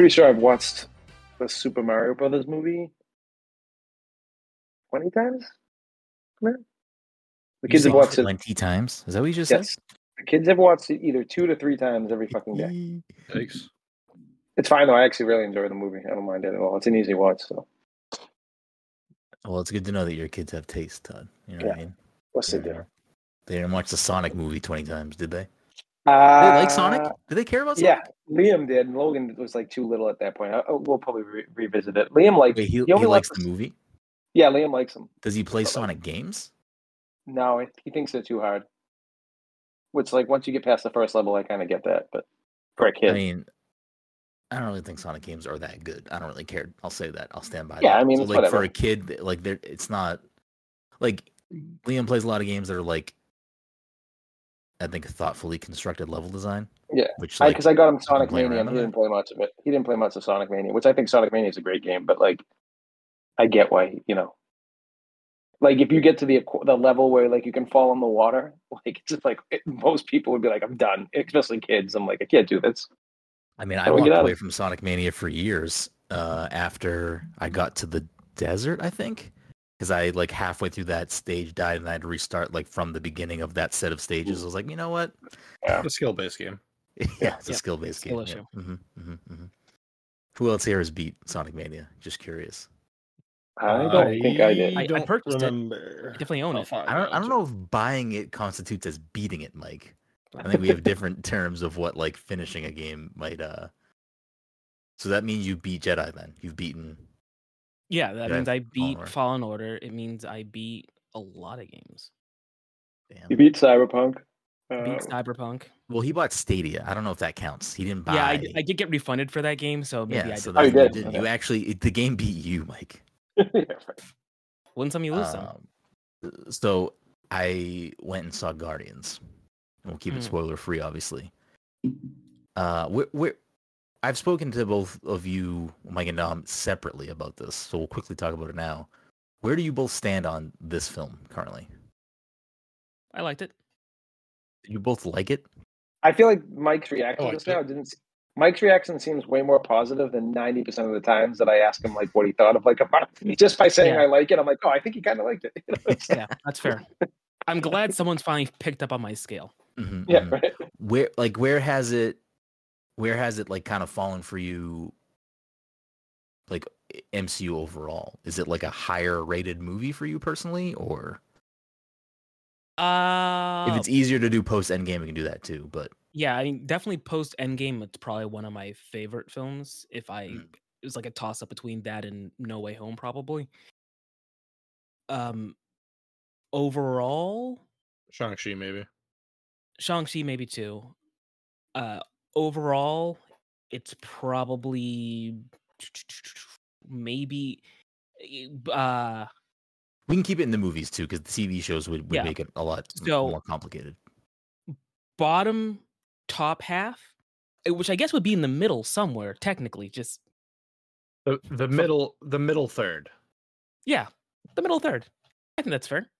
pretty sure I've watched the Super Mario Brothers movie twenty times. Man. The kids have watched it. twenty times. Is that what you just Yes, the kids have watched it either two to three times every fucking day. Thanks. It's fine though. I actually really enjoy the movie. I don't mind it at all. It's an easy watch. So Well, it's good to know that your kids have taste, Todd. You know what I mean? what's they They do? They didn't watch the Sonic movie twenty times, did they? Uh, They like Sonic? Do they care about Sonic? Yeah, Liam did. and Logan was like too little at that point. I, I- we'll probably re- revisit it. Liam likes. Wait, he, he he likes the movie. Yeah, Liam likes them. Does he play Sonic games? No, he thinks they're too hard. Which, like, once you get past the first level, I kind of get that. But for a kid, I mean, I don't really think Sonic games are that good. I don't really care. I'll say that. I'll stand by. Yeah, that. I mean, so like for a kid, like there, it's not like Liam plays a lot of games that are like, I think thoughtfully constructed level design. Yeah, which because I, I got him Sonic Mania, and he didn't play much of it. He didn't play much of Sonic Mania, which I think Sonic Mania is a great game. But like, I get why you know, like if you get to the the level where like you can fall in the water, like it's just like it, most people would be like, I'm done, especially kids. I'm like, I can't do this. I mean, I How do we walked away from Sonic Mania for years uh, after I got to the desert, I think. Because I like halfway through that stage died and I had to restart like from the beginning of that set of stages. I was like, you know what? A skill based game. yeah, it's a skill based game. issue. Yeah. hmm hmm hmm Who else here has beat Sonic Mania? Just curious. I don't think I did. I- I don't purchased it. remember. Definitely own I'll it. find I don't. I don't know if buying it constitutes as beating it, Mike. I think we have different terms of what like finishing a game might. uh So that means you beat Jedi. Then you've beaten. Yeah, that Yeah, means I Fallen beat Order. Fallen Order. It means I beat a lot of games. Damn. You beat Cyberpunk. I beat Uh, Cyberpunk. Well, he bought Stadia. I don't know if that counts. He didn't buy. Yeah, I, d- I did get refunded for that game, so maybe yeah, I so did. Oh, you that- did? You, Okay. actually it- the game beat you, Mike. yeah, right. Win some, you lose some. Um, so I went and saw Guardians. We'll keep it Mm. spoiler free, obviously. Uh, where, where I've spoken to both of you, Mike and Dom, separately about this, so we'll quickly talk about it now. Where do you both stand on this film currently? I liked it. You both like it? I feel like Mike's reaction liked just now didn't. s- Mike's reaction seems way more positive than ninety percent of the times that I ask him like what he thought of like about just by saying Yeah. I like it. I'm like, oh, I think he kind of liked it. You know, Yeah, that's fair. I'm glad someone's finally picked up on my scale. Mhm, yeah, mhm. right. Where, like, where has it, where has it like kind of fallen for you? Like MCU overall, is it like a higher rated movie for you personally, or Uh, if it's easier to do post Endgame, we can do that too. But yeah, I mean, definitely post Endgame. It's probably one of my favorite films. If I, Mm. it was like a toss up between that and No Way Home, probably. Um, overall, Shang-Chi, maybe. Shang Chi maybe too. Uh, overall, it's probably maybe uh we can keep it in the movies too, because the TV shows would, would Yeah. make it a lot So- more complicated. bottom top half, eh, which I guess would be in the middle somewhere technically. Just The the middle the middle third. yeah, the middle third. I think that's fair.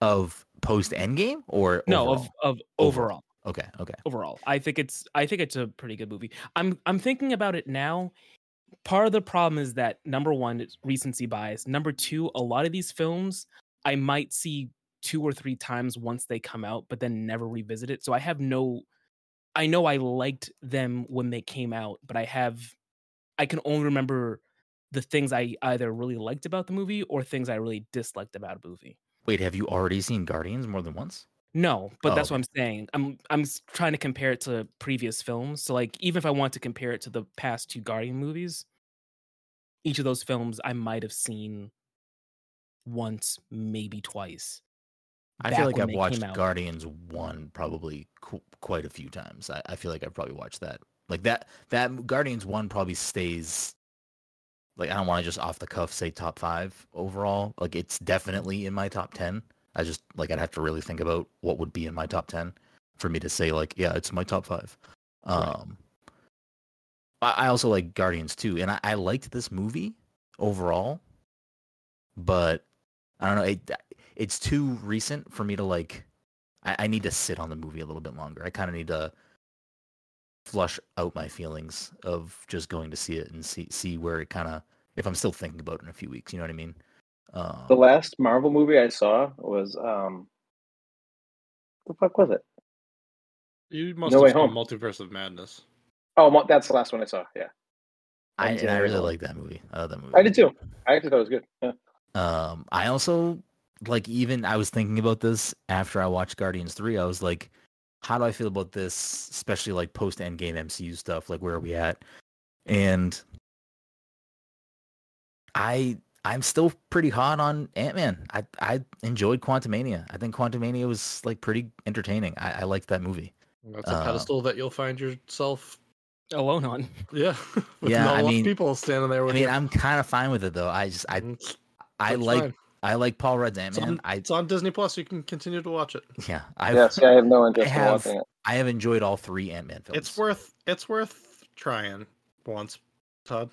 Of post Endgame or No, overall? of of Overall. Okay, okay. overall. I think it's I think it's a pretty good movie. I'm I'm thinking about it now. Part of the problem is that number one, it's recency bias. Number two, a lot of these films I might see two or three times once they come out, but then never revisit it. So I have no I know I liked them when they came out, but I have I can only remember the things I either really liked about the movie or things I really disliked about a movie. Wait, have you already seen Guardians more than once? No, but Oh, that's what. I'm saying. I'm I'm trying to compare it to previous films. So like even if I want to compare it to the past two Guardian movies, each of those films I might have seen once, maybe twice. I feel like I've watched. Guardians one probably qu- quite a few times. I, I feel like I've probably watched that. Like that that Guardians one probably stays. Like I don't want to just off the cuff say top five overall. Like it's definitely in my top ten. I just like I'd have to really think about what would be in my top ten for me to say like yeah it's my top five. Um, I, I also like Guardians too, and I, I liked this movie overall, but I don't know. It, it's too recent for me to like. I, I need to sit on the movie a little bit longer. I kind of need to flush out my feelings of just going to see it and see see where it kind of if I'm still thinking about it in a few weeks. You know what I mean? Um, The last Marvel movie I saw was um, the fuck was it? You must No have Way Home. Multiverse of Madness. Oh, that's the last one I saw. Yeah, I, and I really like that movie. I love that movie. I did too. I actually thought it was good. Yeah. Um, I also like even I was thinking about this after I watched Guardians three. I was like, how do I feel about this, especially like post Endgame MCU stuff? Like, where are we at? And I I'm still pretty hot on Ant Man. I I enjoyed Quantumania. I think Quantumania was like pretty entertaining. I, I liked that movie. That's a Uh, pedestal that you'll find yourself. Alone on. Yeah. with Yeah, not I a mean- people standing there I with mean, you. I'm kind of fine with it though. I just I Mm, I like fine. I like Paul Rudd's Ant It's Man. on, I it's on Disney Plus. You can continue to watch it. yeah. I've, yeah, see, I have no interest in have- watching it. I have enjoyed all three Ant Man films. It's worth it's worth trying once, Todd.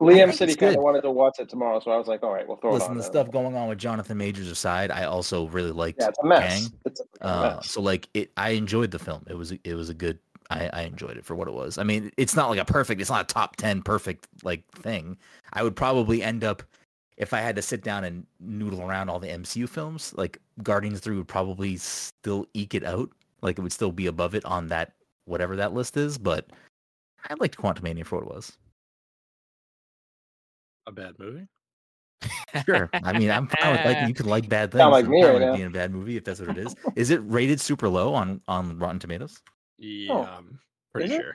Liam said he kind of wanted to watch it tomorrow, so I was like, all right, we'll throw Listen, it on. the stuff going on with Jonathan Majors aside, I also really liked Yeah, it's a mess. Kang. It's a Uh, mess. so like it, I enjoyed the film. It was it was a good. I, I enjoyed it for what it was. I mean, it's not like a perfect. It's not a top ten perfect like thing. I would probably end up if I had to sit down and noodle around all the MCU films. Like Guardians Three would probably still eke it out. Like it would still be above it on that whatever that list is. But I liked Quantumania for what it was. A bad movie. Sure. I mean, I'm fine with like you could like bad things. Sound like I'm me fine right with now. being a bad movie if that's what it is. Is it rated super low on on Rotten Tomatoes? Yeah, I'm pretty Is it? sure.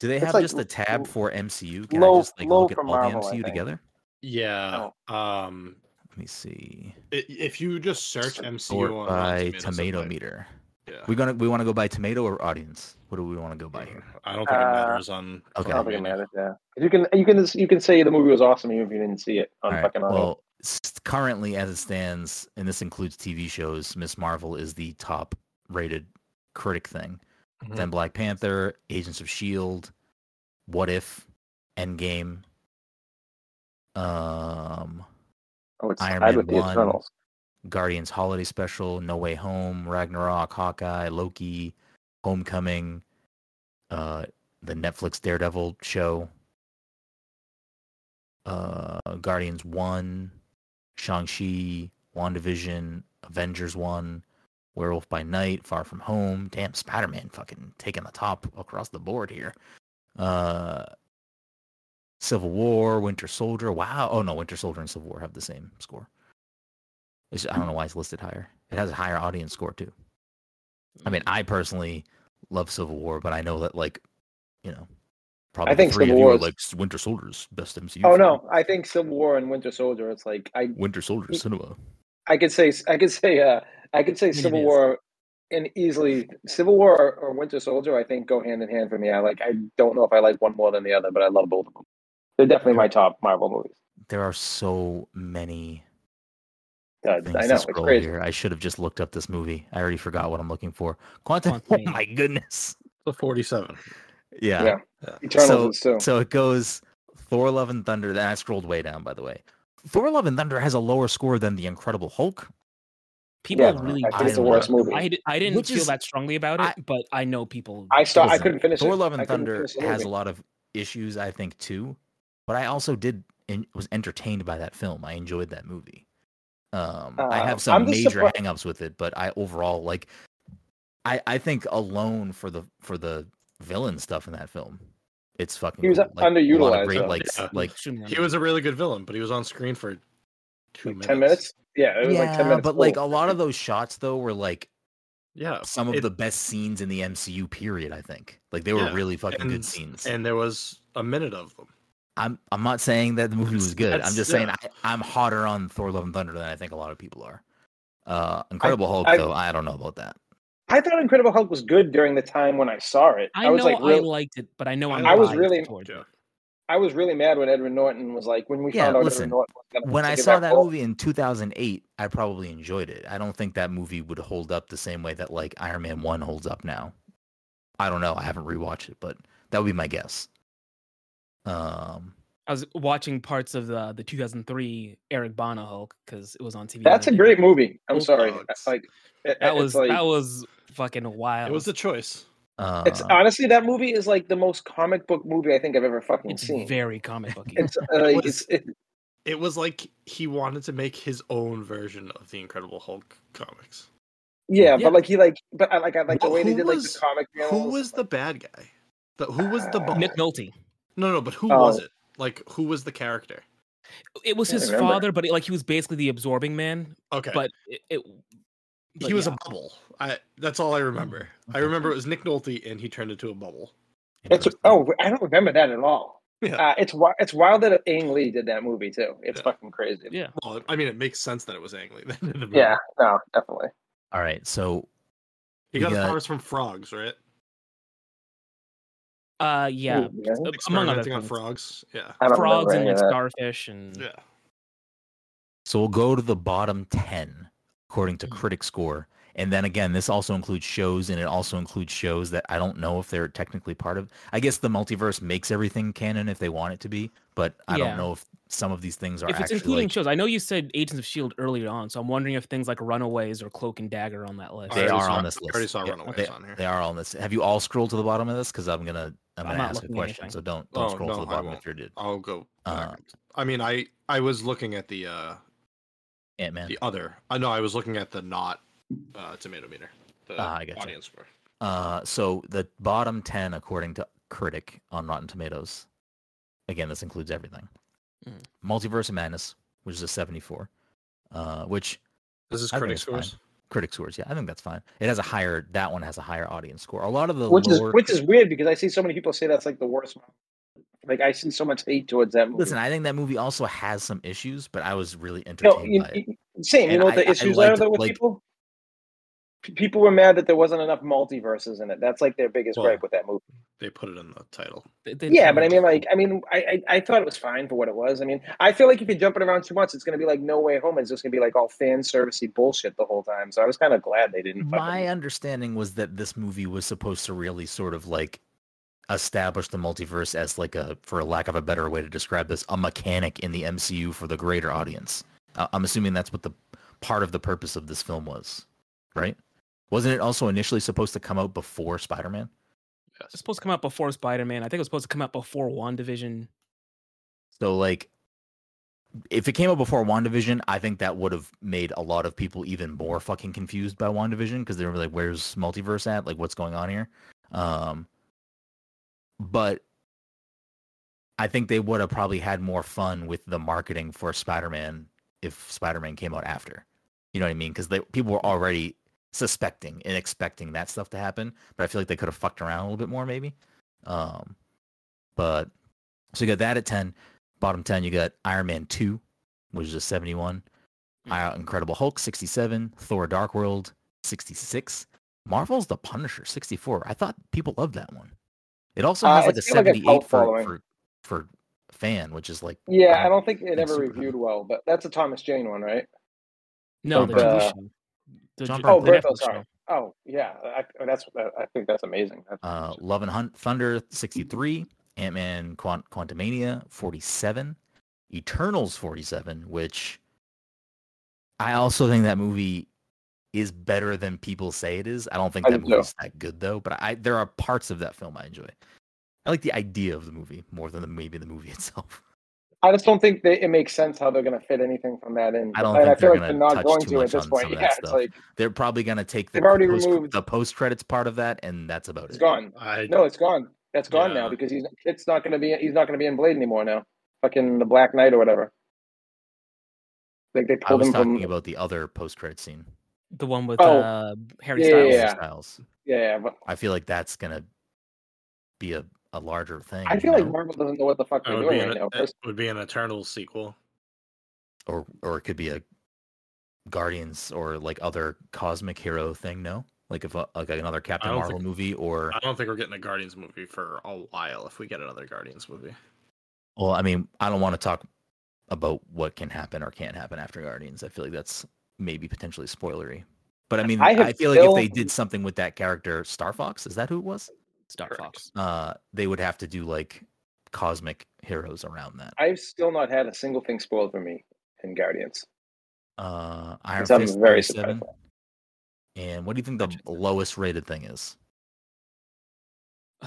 Do they It's have like just a l- tab for MCU? Can low- I just like low look at for all Marvel, I the MCU think. together? Yeah. Um, Let me see. i- if you just search MCU Sort on by Tomatoes, it tomato might- meter. Yeah. We gonna we want to go by tomato or audience? What do we want to go by here? I don't think it Uh, matters on. Okay. I don't think it matters. Yeah, 'Cause you can you can you can say the movie was awesome even if you didn't see it on All right. fucking audio. Well, s- currently as it stands, and this includes TV shows, Miss Marvel is the top rated critic thing. Mhm. Then Black Panther, Agents of Shield, What If, Endgame. Um, oh, it's Iron tied Man with the 1. Eternals. Guardians Holiday Special, No Way Home, Ragnarok, Hawkeye, Loki, Homecoming, uh, the Netflix Daredevil show, uh, Guardians 1, Shang-Chi, WandaVision, Avengers 1, Werewolf by Night, Far From Home. Damn, Spider-Man fucking taking the top across the board here. Uh, Civil War, Winter Soldier. Wow. Oh, no, Winter Soldier and Civil War have the same score. It's, I don't know why it's listed higher. It has a higher audience score too. I mean, I personally love Civil War, but I know that like, you know, probably I think three Civil of you War are is- like Winter Soldier's best MCU. Oh film. no, I think Civil War and Winter Soldier. It's like I Winter Soldier cinema. I could say I could say uh I could say Civil. War and easily Civil War or, or Winter Soldier. I think go hand in hand for me. I like I don't know if I like one more than the other, but I love both of them. They're definitely my top Marvel movies. There are so many Uh, God, I know it's crazy. here. I should have just looked up this movie. I already forgot what I'm looking for. Quantum. Oh my goodness. The 47. Yeah. Yeah. Eternals so, so it goes Thor: Love and Thunder. Then I scrolled way down, by the way. Thor: Love and Thunder has a lower score than the Incredible Hulk. People Yeah, really. I think it's the worst know. movie. I, I didn't Which feel is- that strongly about it, I- but I know people. I saw. I couldn't finish Thor: it. Love I and couldn't Thunder has a lot of issues, I think, too. But I also did en- was entertained by that film. I enjoyed that movie. Um, I Uh, have some I'm major surpri- hangups with it, but I overall like. I I think alone for the for the villain stuff in that film, it's fucking. He was cool. Like, a lot of underutilized, great like Yeah. like He was a really good villain, but he was on screen for two Like minutes. ten minutes. Yeah, it was yeah, like ten minutes. but like a lot of those shots though were like Yeah. some of it- the best scenes in the MCU period. I think like they were Yeah, really fucking good scenes. And there was a minute of them. I'm I'm not saying that the movie was good. I'm that's- just saying yeah. I, I'm hotter on Thor: Love and Thunder than I think a lot of people are. Uh, Incredible Hulk, I- though, I don't know about that. I thought Incredible Hulk was good during the time when I saw it. I, I, was know like, I real, liked it, but I know I'm. I was really- towards it. I was really mad when Edward Norton was like when we Yeah, found out listen, Edward Norton was When I saw that home. movie in 2008, I probably enjoyed it. I don't think that movie would hold up the same way that like Iron Man One holds up now. I don't know. I haven't rewatched it, but that would be my guess. Um, I was watching parts of the the 2003 Eric Bana Hulk because it was on TV. That's a the day. great movie. I'm Hulk sorry. dogs. Like it- That was like, that was fucking wild. It was a choice. Uh, It's honestly that movie is like the most comic book movie I think I've ever fucking It's seen. very comic booky. It's uh, like, was- it's it, It was like he wanted to make his own version of the Incredible Hulk comics. yeah, Yeah. but like he like but I like I like the way they who did like the comic. Who was the bad guy? The, who was the Uh. Nick Nolte. No, no, but who Oh. was it? Like, who was the character? It was his father, but it, like he was basically the absorbing man. Okay, But it, it he was yeah. a bubble. I that's all I remember. I remember it was Nick Nolte, and he turned into a bubble. It's oh I don't remember that at all. Yeah. Uh, it's it's wild that Ang Lee did that movie too. It's Yeah. fucking crazy. yeah. Well, I mean, it makes sense that it was Ang Lee. then in the movie. Yeah, no, definitely. All right, so he we got his got- powers from frogs, right? Uh yeah. Ooh, yeah. Among other Experimenting on frogs. Yeah. Frogs and like starfish and Yeah. So we'll go to the bottom 10 according to Mm. critic score. And then again, this also includes shows and it also includes shows that I don't know if they're technically part of. I guess the multiverse makes everything canon if they want it to be, but I Yeah. don't know if some of these things are if it's actually including like, shows, I know you said Agents of Shield earlier on, so I'm wondering if things like Runaways or Cloak and Dagger are on that list. They already are saw- on this list. I already saw Yeah, Runaways they, on here. They are on this. Have you all scrolled to the bottom of this? Because I'm gonna I'm I'm gonna not ask a question. So don't don't Oh, scroll no, to the bottom if you're did. I'll go. Uh. I mean, I I was looking at the uh Ant Man. the other. I know I was looking at the not uh tomato meter. The Ah, I gotcha. audience score. Uh, so the bottom 10, according to Critic on Rotten Tomatoes, again, this includes everything. Mm. Multiverse of Madness, which is a 74, uh, which This is I critic it's fine. scores. critic scores, yeah, I think that's fine. It has a higher, that one has a higher audience score. A lot of the Which is which is weird because I see so many people say that's like the worst. one. Like I see so much hate towards that movie. listen, I think that movie also has some issues, but I was really No, entertained you, by it. you- same. You know what the I issues liked are though with like- people? P- People were mad that there wasn't enough multiverses in it. That's like their biggest Well, gripe with that movie. They put it in the title. They- they Yeah, but I mean, like, I mean, I, I I thought it was fine for what it was. I mean, I feel like if you're jumping around too much, it's gonna be like No Way Home. It's just gonna be like all fan servicey bullshit the whole time. So I was kind of glad they didn't. fucking- My understanding was that this movie was supposed to really sort of like establish the multiverse as like a, for lack of a better way to describe this, a mechanic in the MCU for the greater audience. I- I'm assuming that's what the part of the purpose of this film was, right? Wasn't it also initially supposed to come out before Spider-Man? Yes. It's supposed to come out before Spider Man. I think it was supposed to come out before WandaVision. So like, if it came out before WandaVision, I think that would have made a lot of people even more fucking confused by WandaVision because they were like, "Where's multiverse at? Like, what's going on here?" Um, but I think they would have probably had more fun with the marketing for Spider-Man if Spider-Man came out after. You know what I mean? Because people were already suspecting and expecting that stuff to happen, but I feel like they could have fucked around a little bit more, maybe. Um, but so you got that at ten. Bottom ten, you got Iron Man two, which is a seventy-one. Uh, Incredible Hulk sixty-seven. Thor: Dark World sixty-six. Marvel's The Punisher sixty-four. I thought people loved that one. It also Uh, has like a it's got, like, a seventy-eight for, for for fan, which is like Yeah, I don't don't think it ever reviewed well, but that's a Thomas Jane one, right? No, John the TV Bernthal. show. The John Ju- Oh, the Bernthal, sorry. show. Oh, yeah, I, that's I think that's amazing. That's Uh, Love and Hunt Thunder 63, Ant Man Quant- Quantumania 47, Eternals 47, which I also think that movie is better than people say it is. I don't think I that do too. movie's that good though, but I there are parts of that film I enjoy. I like the idea of the movie more than the, maybe the movie itself. I just don't think that it makes sense how they're going to fit anything from that in. I don't and think I feel they're like they're gonna not touch going too to at much this point. of that Yeah, it's stuff. like They're probably gonna take the already post, removed- the post credits part of that, and that's about it's it. It's gone. I No, it's gone. That's gone now because he's it's not going to be he's not going to be in Blade anymore now. Fucking the Black Knight or whatever. Like they pulled I was him talking from. about the other post credit scene. The one with Oh, uh, Harry yeah, Styles. yeah, Harry Styles. yeah, but I feel like that's gonna be a, a larger thing. I you feel like know? Marvel doesn't know what the fuck It they're doing an, right now. it would be an Eternal sequel. or or it could be a Guardians or like other cosmic hero thing. No, like if a, like another Captain Marvel think- movie, or I don't think we're getting a Guardians movie for a while. If we get another Guardians movie, well, I mean, I don't want to talk about what can happen or can't happen after Guardians. I feel like that's maybe potentially spoilery. But I mean, I I, have feel like if they did something with that character, Star Fox, is that who it was? Star Correct. Fox. Uh, they would have to do like cosmic heroes around that. I've still not had a single thing spoiled for me in Guardians. Uh, Iron So I'm Fist very 37. surprised. And what do you think the lowest rated thing is?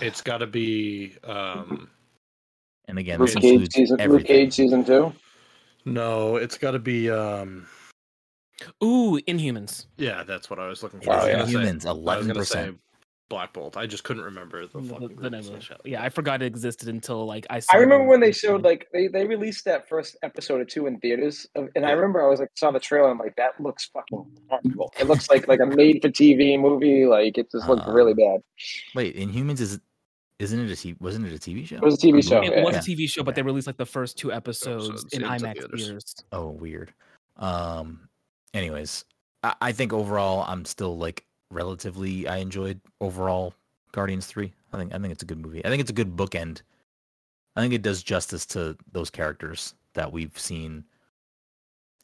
It's got to be. um And again, Luke this Cage includes season. Luke. Cage season two. No, it's got to be. um Ooh, Inhumans. Yeah, that's what I was looking for. I Wow, yeah. gonna say- Humans, I was eleven gonna say percent. Black Bolt. I just couldn't remember the The, fucking the name of the show. Yeah, I forgot it existed until like I. Saw I remember when they showed like they, they released that first episode of two in theaters, of- and I remember I was like saw the trailer. I'm like, that looks fucking horrible. It looks like like a made for TV movie. Like it just looked really Um, bad. Wait, Inhumans is isn't it a T- wasn't it a TV show? It was a TV show. It yeah. was a TV show, but they released like the first two episodes, Episodes in IMAX theaters. theaters. Oh, weird. Um. Anyways, I, I think overall, I'm still like relatively. I enjoyed overall Guardians Three. I think I think it's a good movie. I think it's a good bookend. I think it does justice to those characters that we've seen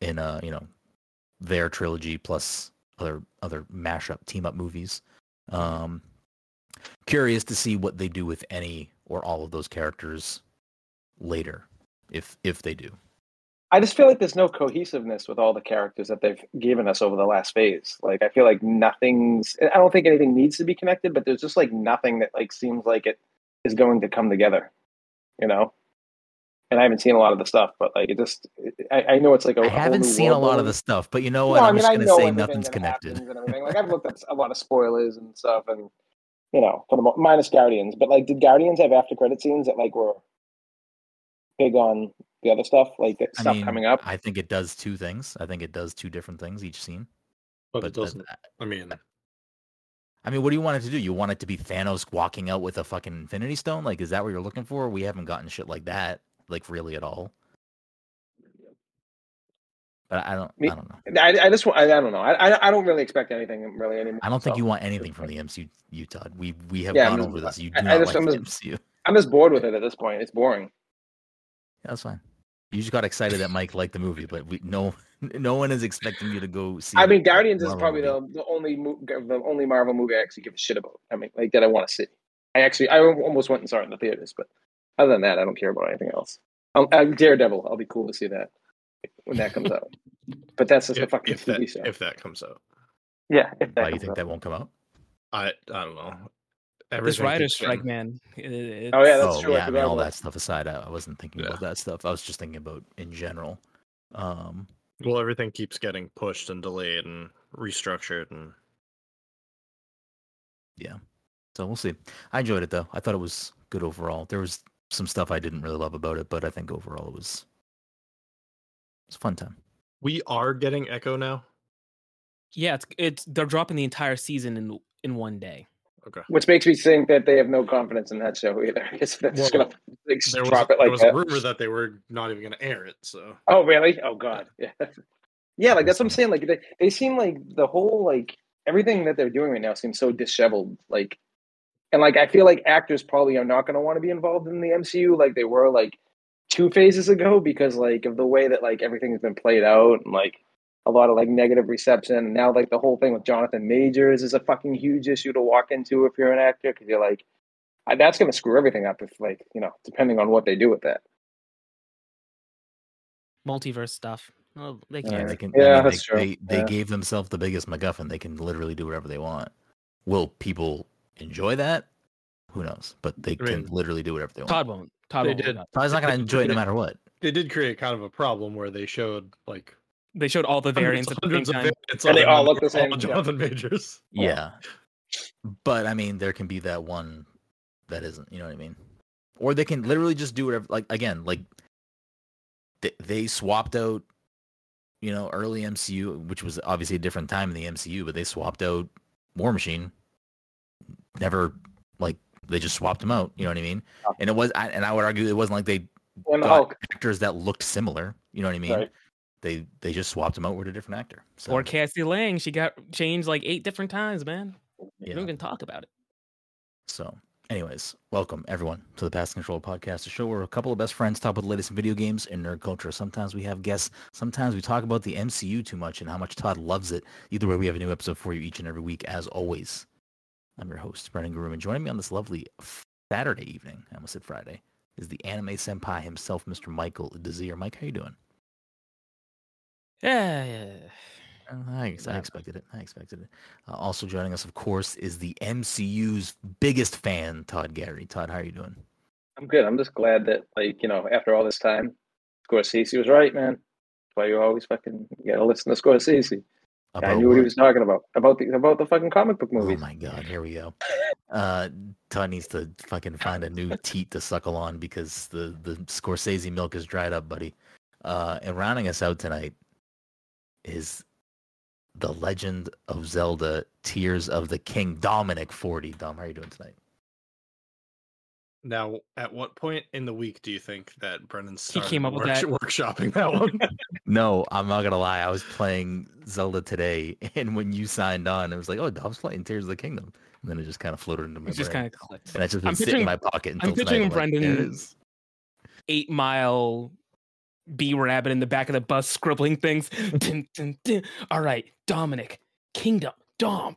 in uh you know their trilogy plus other other mashup team up movies. Um, curious to see what they do with any or all of those characters later, if if they do. I just feel like there's no cohesiveness with all the characters that they've given us over the last phase. Like I feel like nothing's. I don't think anything needs to be connected, but there's just like nothing that like seems like it is going to come together. You know. And I haven't seen a lot of the stuff, but like it just. I, I know it's like a. I haven't seen a lot of the stuff, but you know what? I I'm mean, just gonna say nothing's connected. happens And everything. Like I've looked at a lot of spoilers and stuff, and you know, for the minus Guardians. But like, did Guardians have after credit scenes that like were big on the other stuff, like that I stuff mean, coming up? I think it does two things. I think it does two different things each scene. But, But it that- doesn't. I mean, I mean, what do you want it to do? You want it to be Thanos walking out with a fucking Infinity Stone? Like, is that what you're looking for? We haven't gotten shit like that, like really at all. But I don't. Me- I don't know. I, I just want. I, I don't know. I, I I don't really expect anything really anymore. I don't think so. you want anything from the MCU, you Todd. We we have Yeah, gone I'm- over this. You do I not just- like I'm the just- MCU. I'm just bored with it at this point. It's boring. Yeah, that's fine. You just got excited that Mike liked the movie, but we no no one is expecting you to go see. I mean, Guardians is probably movie. the, the only mo- the only Marvel movie I actually give a shit about. I mean, like that I want to see. I actually I almost went and saw it in the theaters, but other than that, I don't care about anything else. I'll, i Daredevil, I'll be cool to see that when that comes out. But that's just a if, fucking if that show. if that comes out, yeah, if that Why you think out. that won't come out? I I don't know. This Everything writer's strike, man. it- Oh, yeah, that's oh true, I yeah, I mean all that stuff aside, I, I wasn't thinking Yeah. about that stuff. I was just thinking about in general. Um, Well, everything keeps getting pushed and delayed and restructured, and yeah. so we'll see. I enjoyed it though. I thought it was good overall. There was some stuff I didn't really love about it, but I think overall it was it's a fun time. we are getting Echo now. yeah, it's it's they're dropping the entire season in in one day. Okay. Which makes me think that they have no confidence in that show either. Because they're just Well, gonna like, There was, drop it there was that. a rumor that they were not even going to air it. So Oh really? Oh god. Yeah. Yeah, like that's what I'm saying. Like they, they seem like the whole like everything that they're doing right now seems so disheveled. Like and like I feel like actors probably are not gonna want to be involved in the MCU like they were like two phases ago because like of the way that like everything's been played out and like a lot of like negative reception. And now like the whole thing with Jonathan Majors is a fucking huge issue to walk into if you're an actor because you're like I- that's gonna screw everything up if like you know depending on what they do with that. Multiverse stuff. Oh, they can't. they can. Yeah, I mean, that's they, true. They, they Yeah. gave themselves the biggest MacGuffin. They can literally do whatever they want. Will people enjoy that? Who knows? But they I can literally do whatever they want. Todd won't. Todd They won't. did. look up. Todd's not going to enjoy it no matter what. they did create kind of a problem where they showed like They showed all the variants at the same hundreds of time. variants And of they all look the same, all yeah. Jonathan Majors. Yeah. But I mean, there can be that one that isn't. You know what I mean? Or they can literally just do whatever. Like again, like they, they swapped out. You know, early MCU, which was obviously a different time in the MCU, but they swapped out War Machine. Never like they just swapped him out. You know what I mean? And it was, I, and I would argue it wasn't like they And got Hulk. actors that looked similar. You know what I mean? Right. They they just swapped him out with a different actor. So, Or Cassie Lang, she got changed like eight different times, man. We yeah. don't even talk about it. So, anyways, welcome everyone to the Pass Control Podcast, a show where a couple of best friends talk about the latest in video games and nerd culture. Sometimes we have guests. Sometimes we talk about the MCU too much and how much Todd loves it. Either way, we have a new episode for you each and every week, as always. I'm your host, Brenden Groom, and joining me on this lovely Saturday evening, I almost said Friday, is the anime senpai himself, Mr. Michael Desir. Mike, how you doing? Yeah, yeah. I, ex- I expected it. I expected it. Uh, also joining us, of course, is the MCU's biggest fan, Todd Gary. Todd, how are you doing? I'm good. I'm just glad that, like, you know, after all this time, Scorsese was right, man. That's why you always fucking you gotta listen to Scorsese. I knew what he was talking about. About the about the fucking comic book Oh my god, here we go. Uh, Todd needs to fucking find a new teat to suckle on because the the Scorsese milk is dried up, buddy. Uh, and rounding us out tonight is the Legend of Zelda: Tears of the King, Dominic Forty. Dom, how are you doing tonight? Now, at what point in the week do you think that Brennan He started came up with work- that. workshopping that one? No, I'm not gonna lie. I was playing Zelda today, and when you signed on, it was like, "Oh, Dom's playing Tears of the Kingdom," and then it just kind of floated into my It just brain. kind of clicked. and it's just been I'm sitting in my pocket until I'm tonight. picturing I'm like, "There it eight mile B-Rabbit in the back of the bus scribbling things. Dun, dun, dun. All right, Dominic, Kingdom, Dom.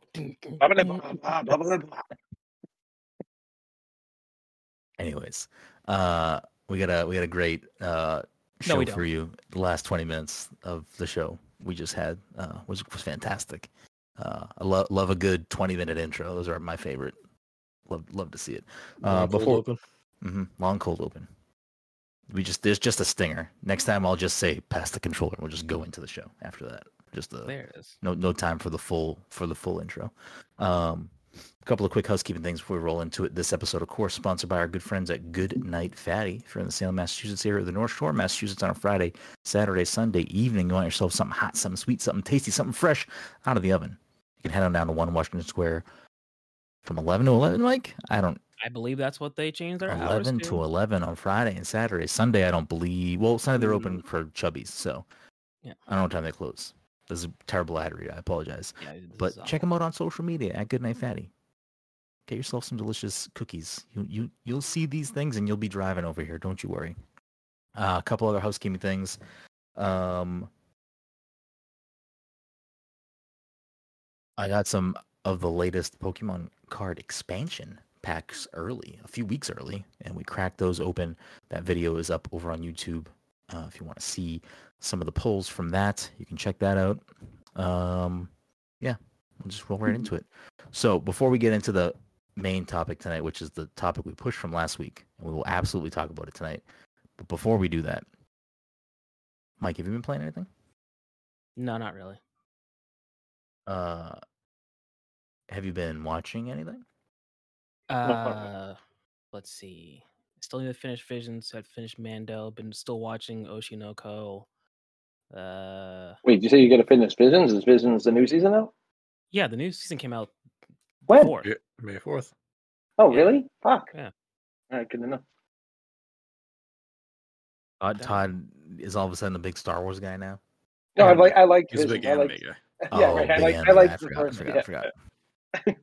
Anyways, uh, we got a we got a great uh, show we for you. The last 20 minutes of the show we just had uh, was was fantastic. Uh, I love love a good 20 minute intro. Those are my favorite. Love love to see it. Uh, Cold before open. Mm-hmm, long cold open. We just there's just a stinger. Next time I'll just say pass the controller. We'll just go into the show after that. Just a There it is. no no time for the full for the full intro. Um, a couple of quick housekeeping things before we roll into it. This episode, of course, sponsored by our good friends at Goodnight Fatty. If you're in the Salem, Massachusetts area, or the North Shore, Massachusetts, on a Friday, Saturday, Sunday evening, you want yourself something hot, something sweet, something tasty, something fresh out of the oven. You can head on down to One Washington Square from 11 to 11, Mike. I don't I believe that's what they changed their hours 11 to. to 11 on Friday and Saturday. Sunday, I don't believe. Well, Sunday they're open for Chubbies, so Yeah. I don't know what time they close. This is a terrible ad read. I apologize. Yeah, But check awful. them out on social media at Goodnight Fatty. Get yourself some delicious cookies. You you you'll see these things and you'll be driving over here. Don't you worry. Uh, a couple other housekeeping things. Um, I got some of the latest Pokemon card expansion packs early, a few weeks early, and we cracked those open. That video is up over on YouTube. Uh, if you want to see some of the pulls from that, you can check that out. Um, yeah, we'll just roll right into it. So before we get into the main topic tonight, which is the topic we pushed from last week, and we will absolutely talk about it tonight. But before we do that, Mike, have you been playing anything? No, not really. Uh, have you been watching anything? Uh, let's see. Still need to finish Visions. Had finished Mando. Been still watching Oshi no Ko. Uh, Wait, did you say you got to finish Visions? Is Visions the new season out? yeah, the new season came out When? before. Yeah, May 4th. Oh, Yeah. really? Fuck. Yeah. All right, good to know. Todd, Todd is all of a sudden a big Star Wars guy now. No, I like I like He's a Visions. big I anime like, guy. yeah, oh, right. I like I like the forgot, first. forgot, yeah. forgot.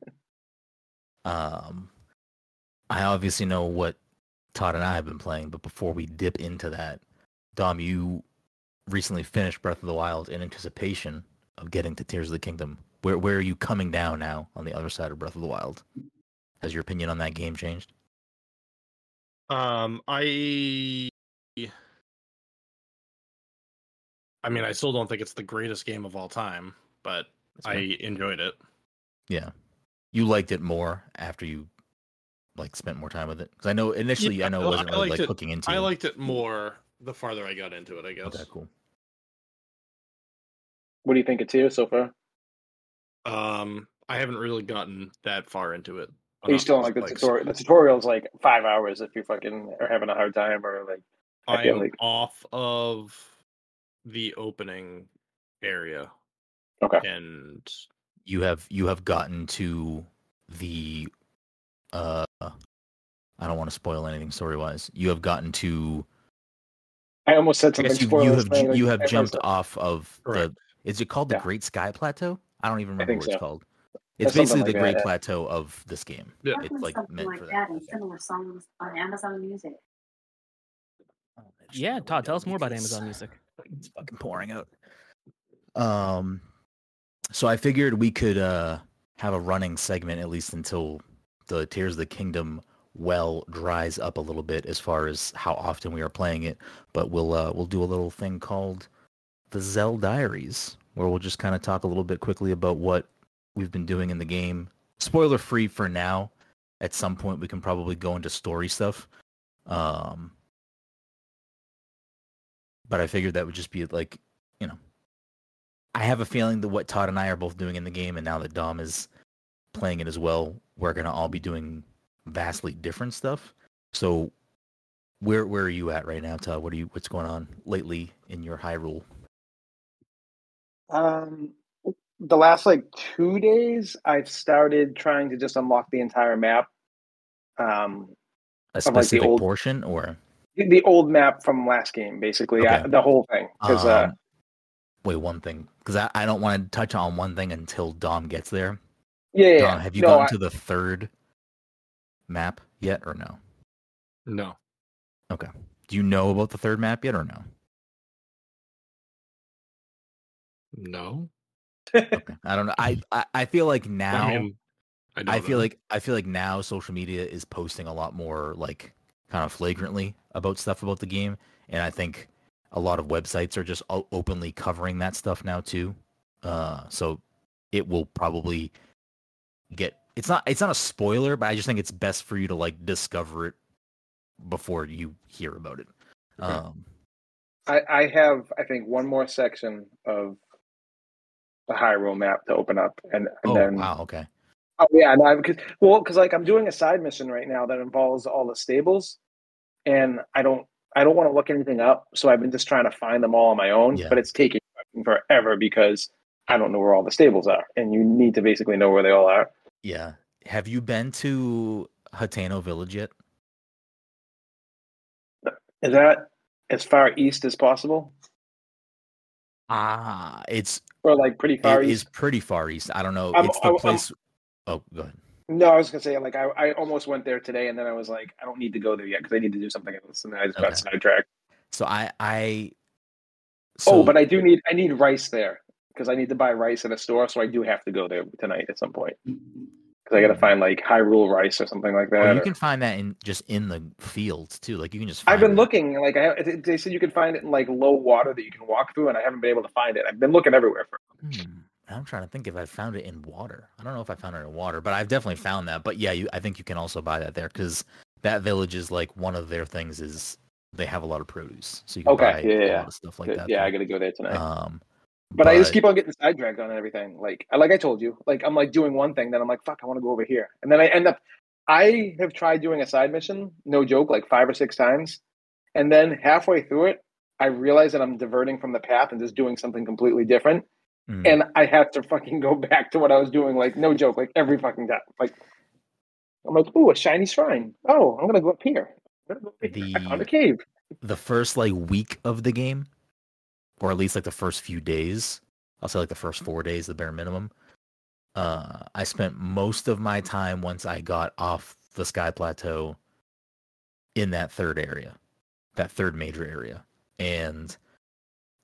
Um, I obviously know what Todd and I have been playing, but before we dip into that, Dom, you recently finished Breath of the Wild in anticipation of getting to Tears of the Kingdom. Where where are you coming down now on the other side of Breath of the Wild? Has your opinion on that game changed? Um, I. I mean, I still don't think it's the greatest game of all time, but I enjoyed it. yeah, you liked it more after you like spent more time with it. Because I know initially Yeah, I know it wasn't really like it- hooking into. It. I liked it more the farther I got into it. I guess. Okay, cool. What do you think of Tears so far? Um, I haven't really gotten that far into it. Are you still to, like the like, tutorial? The tutorial's like five hours if you fucking are having a hard time or like. I I'm like- off of the opening area, Okay. and you have you have gotten to the uh I don't want to spoil anything story wise. You have gotten to I almost said I something guess you, you have man, ju- like, you have jumped myself- off of the is it called the Yeah. Great Sky Plateau? I don't even remember think what it's called. It's That's something basically the like Great that, yeah. Plateau of this game. Yeah. It's like something meant like for that that. and similar songs on Amazon Music. Oh, Yeah, Todd, tell us more about Amazon Music. It's fucking pouring out. Um, so I figured we could uh have a running segment at least until the Tears of the Kingdom well dries up a little bit as far as how often we are playing it. But we'll uh we'll do a little thing called the Zel-Diaries, where we'll just kind of talk a little bit quickly about what we've been doing in the game. Spoiler free for now. At some point, we can probably go into story stuff. Um, but I figured that would just be like, you know, I have a feeling that what Todd and I are both doing in the game, and now that Dom is playing it as well, we're gonna all be doing vastly different stuff. So, where where are you at right now, Todd? What are you? What's going on lately in your Hyrule? Um, the last like two days, I've started trying to just unlock the entire map. Um, A Of, like, the specific old- portion, or the- old map from last game, basically, Okay. uh, the whole thing. Because uh, Um, wait, one thing, because I, I don't want to touch on one thing until Dom gets there. Yeah, yeah, Dom, yeah. have you no, gotten I- to the third map yet, or no? No. Okay. Do you know about the third map yet, or no? No. Okay, I don't know. I I, I feel like now. I, mean, I, don't I feel know. like I feel like now social media is posting a lot more like kind of flagrantly about stuff about the game, and I think a lot of websites are just openly covering that stuff now too. Uh, so it will probably get. It's not. It's not a spoiler, but I just think it's best for you to like discover it before you hear about it. Okay. Um, I, I have, I think, one more section of the Hyrule map to open up, and, and oh then wow, okay. oh yeah, no, because well, because like I'm doing a side mission right now that involves all the stables, and I don't, I don't want to look anything up, so I've been just trying to find them all on my own, Yeah. but it's taking forever because I don't know where all the stables are, and you need to basically know where they all are. Yeah. Have you been to Hateno Village yet? Is that as far east as possible, Ah, it's or like pretty far It east? is pretty far east. I don't know. I'm- it's the I'm- I'm- place. oh, go ahead. No, I was gonna say like I, I almost went there today, and then I was like, I don't need to go there yet because I need to do something else, and then I just Okay. got sidetracked. So I, I. oh, but I do need I need rice there because I need to buy rice at a store, so I do have to go there tonight at some point because I got to find like Hyrule rice or something like that. Or you or- can find that in just in the fields too. Like you can just. I've been it. looking like I they- said you can find it in like low water that you can walk through, and I haven't been able to find it. I've been looking everywhere for. it. Hmm, I'm trying to think if I found it in water. I don't know if I found it in water, but I've definitely found that. But yeah, you, I think you can also buy that there because that village is like one of their things is they have a lot of produce, so you can Okay, buy yeah, a yeah. lot of stuff like that. yeah, there. I got to go there tonight. Um, but, I just keep on getting sidetracked on everything. Like, like I told you, like I'm like doing one thing, then I'm like, fuck, I want to go over here, and then I end up. I have tried doing a side mission, no joke, like five or six times, and then halfway through it, I realize that I'm diverting from the path and just doing something completely different, Mm. and I have to fucking go back to what I was doing, like no joke, like every fucking time. Like, I'm like, ooh, a shiny shrine. Oh, I'm gonna go up here. I'm gonna go up here. I found The- a cave. the first like week of the game, or at least like the first few days, I'll say like the first four days, the bare minimum. Uh, I spent most of my time once I got off the Sky Plateau in that third area, that third major area, and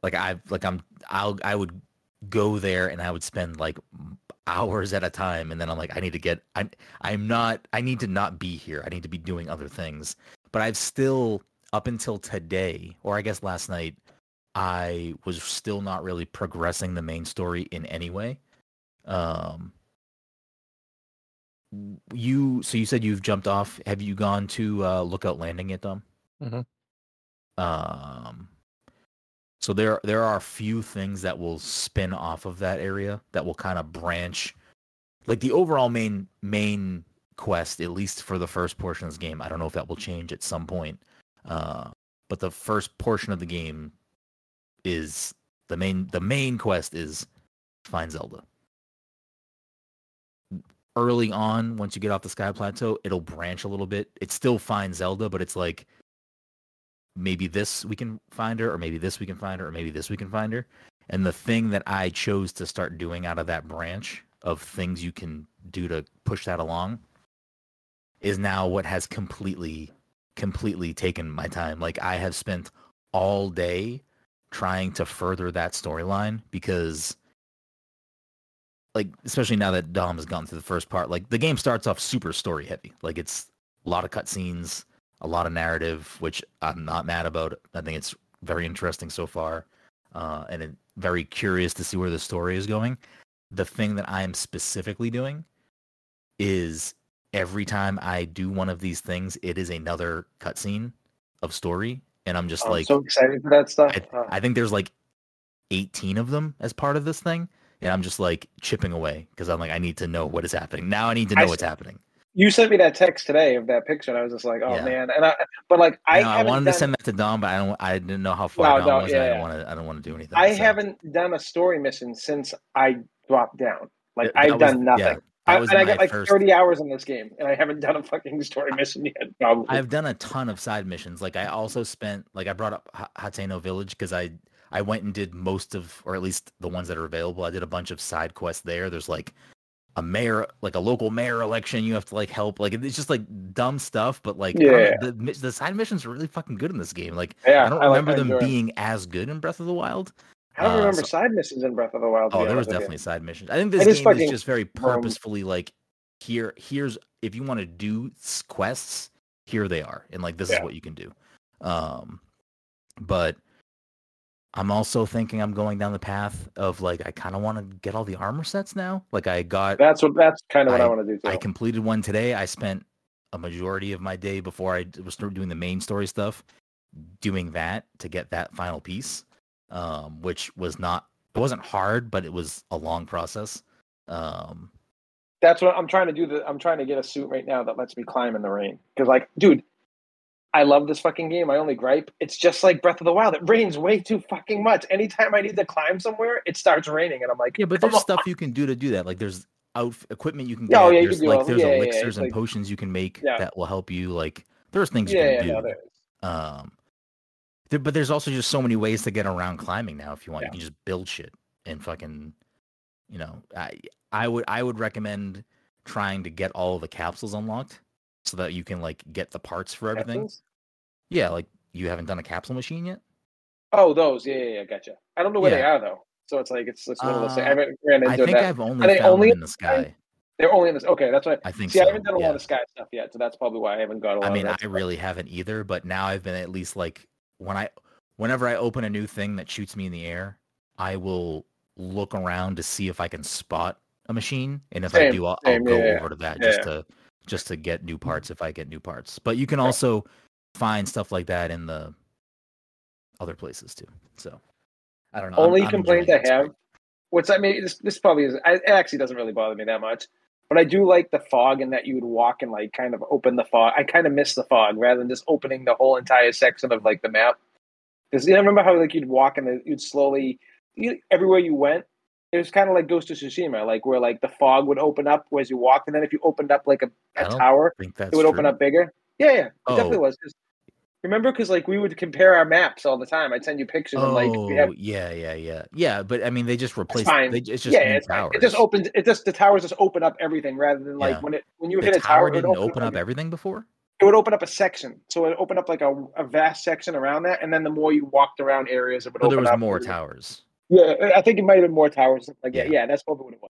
like I like I'm I'll I would go there and I would spend like hours at a time, and then I'm like I need to get I'm I'm not I need to not be here. I need to be doing other things, but I've still up until today, or I guess last night, I was still not really progressing the main story in any way. Um, you so you said you've jumped off. Have you gone to uh, Lookout Landing yet, Dom? Mhm. Um, so there there are a few things that will spin off of that area that will kind of branch, like the overall main main quest, at least for the first portion of this game. I don't know if that will change at some point. Uh, but the first portion of the game is the main the main quest is find Zelda. Early on, once you get off the Sky Plateau, it'll branch a little bit. It's still find Zelda, but it's like maybe this we can find her, or maybe this we can find her, or maybe this we can find her. And the thing that I chose to start doing out of that branch of things you can do to push that along is now what has completely completely taken my time. Like I have spent all day trying to further that storyline because like especially now that Dom has gone through the first part, like the game starts off super story heavy. Like it's a lot of cutscenes, a lot of narrative, which I'm not mad about. I think it's very interesting so far. uh, and it, very curious to see where the story is going. The thing that I am specifically doing is every time I do one of these things, it is another cutscene of story, and I'm just I'm like, so excited for that stuff. I, Uh, I think there's like 18 of them as part of this thing, and I'm just like chipping away because I'm like, I need to know what is happening now. I need to know s- what's happening. you sent me that text today of that picture, and I was just like, oh Yeah. man. And I, but like, I I, I wanted done, to send that to Dom, but I don't. I didn't know how far No, Dom no, was. and I don't yeah. want to. I don't want to do anything. I so. haven't done a story mission since I dropped down. Like that I've was- done nothing. I, was and I got like first. 30 hours in this game, and I haven't done a fucking story mission yet. Probably. I've done a ton of side missions. Like I also spent like I brought up H- Hateno Village because I I went and did most of or at least the ones that are available. I did a bunch of side quests there. There's like a mayor like a local mayor election you have to like help like it's just like dumb stuff but like I Yeah. the, the side missions are really fucking good in this game like yeah, i don't like- remember I them being as good in breath of the wild I don't uh, remember so- side missions in Breath of the Wild. oh there was honest with you. definitely side missions i think this game is fucking, just very um, purposefully like here here's if you want to do quests here they are and like this is what you can do um but i'm also thinking i'm going down the path of like i kind of want to get all the armor sets now like i got That's what. That's kind of what I, I- want to do too. I completed one today. I spent a majority of my day before I was doing the main story stuff, doing that to get that final piece, um, which was not. It wasn't hard, but it was a long process. Um, That's what I'm trying to do. The, I'm trying to get a suit right now that lets me climb in the rain. Because, like, dude, I love this fucking game. My only gripe, it's just like Breath of the Wild. It rains way too fucking much. Anytime I need to climb somewhere, it starts raining, and I'm like, yeah, but there's stuff you can do to do that. Like there's out equipment you can get. Oh, yeah, you there's like all- there's yeah, yeah, yeah, elixirs and like- potions you can make Yeah. that will help you. Like there's things you Yeah, can yeah, do. no, there is. Um, there, but there's also just so many ways to get around climbing now. If you want, Yeah. you can just build shit and fucking, you know, I I would I would recommend trying to get all the capsules unlocked so that you can like get the parts for everything. Capsules? Yeah, like you haven't done a capsule machine yet. Oh, those. Yeah, yeah, yeah. Gotcha. I don't know where they are though. So it's like it's, it's one of those things. I Uh, haven't ran I into think that. I've only found only in the sky. They're only in this. Okay, that's what. I think See, so. I haven't done a yeah. lot of Sky stuff yet, so that's probably why I haven't got a lot. I mean, I really haven't either, but now I've been at least like when I whenever I open a new thing that shoots me in the air, I will look around to see if I can spot a machine, and if I do, I'll, I'll go yeah, over to that Yeah, just to just to get new mm-hmm. parts if I get new parts. But you can also find stuff like that in the other places too. So I don't know. I'm- Only I'm complaint I have, which I mean, this this probably is. I, it actually doesn't really bother me that much, but I do like the fog and that you would walk and like kind of open the fog. I kind of miss the fog rather than just opening the whole entire section of like the map. Because you know, remember how like you'd walk and you'd slowly you, everywhere you went. It was kind of like Ghost of Tsushima, like where like the fog would open up as you walked, and then if you opened up like a, don't tower, I it would open up bigger. Yeah, yeah, it Oh. definitely was. 'Cause remember, because like we would compare our maps all the time. I'd send you pictures and like Oh have yeah, yeah, yeah, yeah. But I mean, they just replaced. fine. They, it's just yeah, new it's towers. it just opens. It just the towers just open up everything rather than like Yeah. when it when you the hit a tower didn't open up like- everything before. It would open up a section, so it would open up like a, a vast section around that, and then the more you walked around areas, it would So open there was up. more towers. Yeah, I think it might have been more towers. Like yeah, Yeah. yeah, that's probably what it was.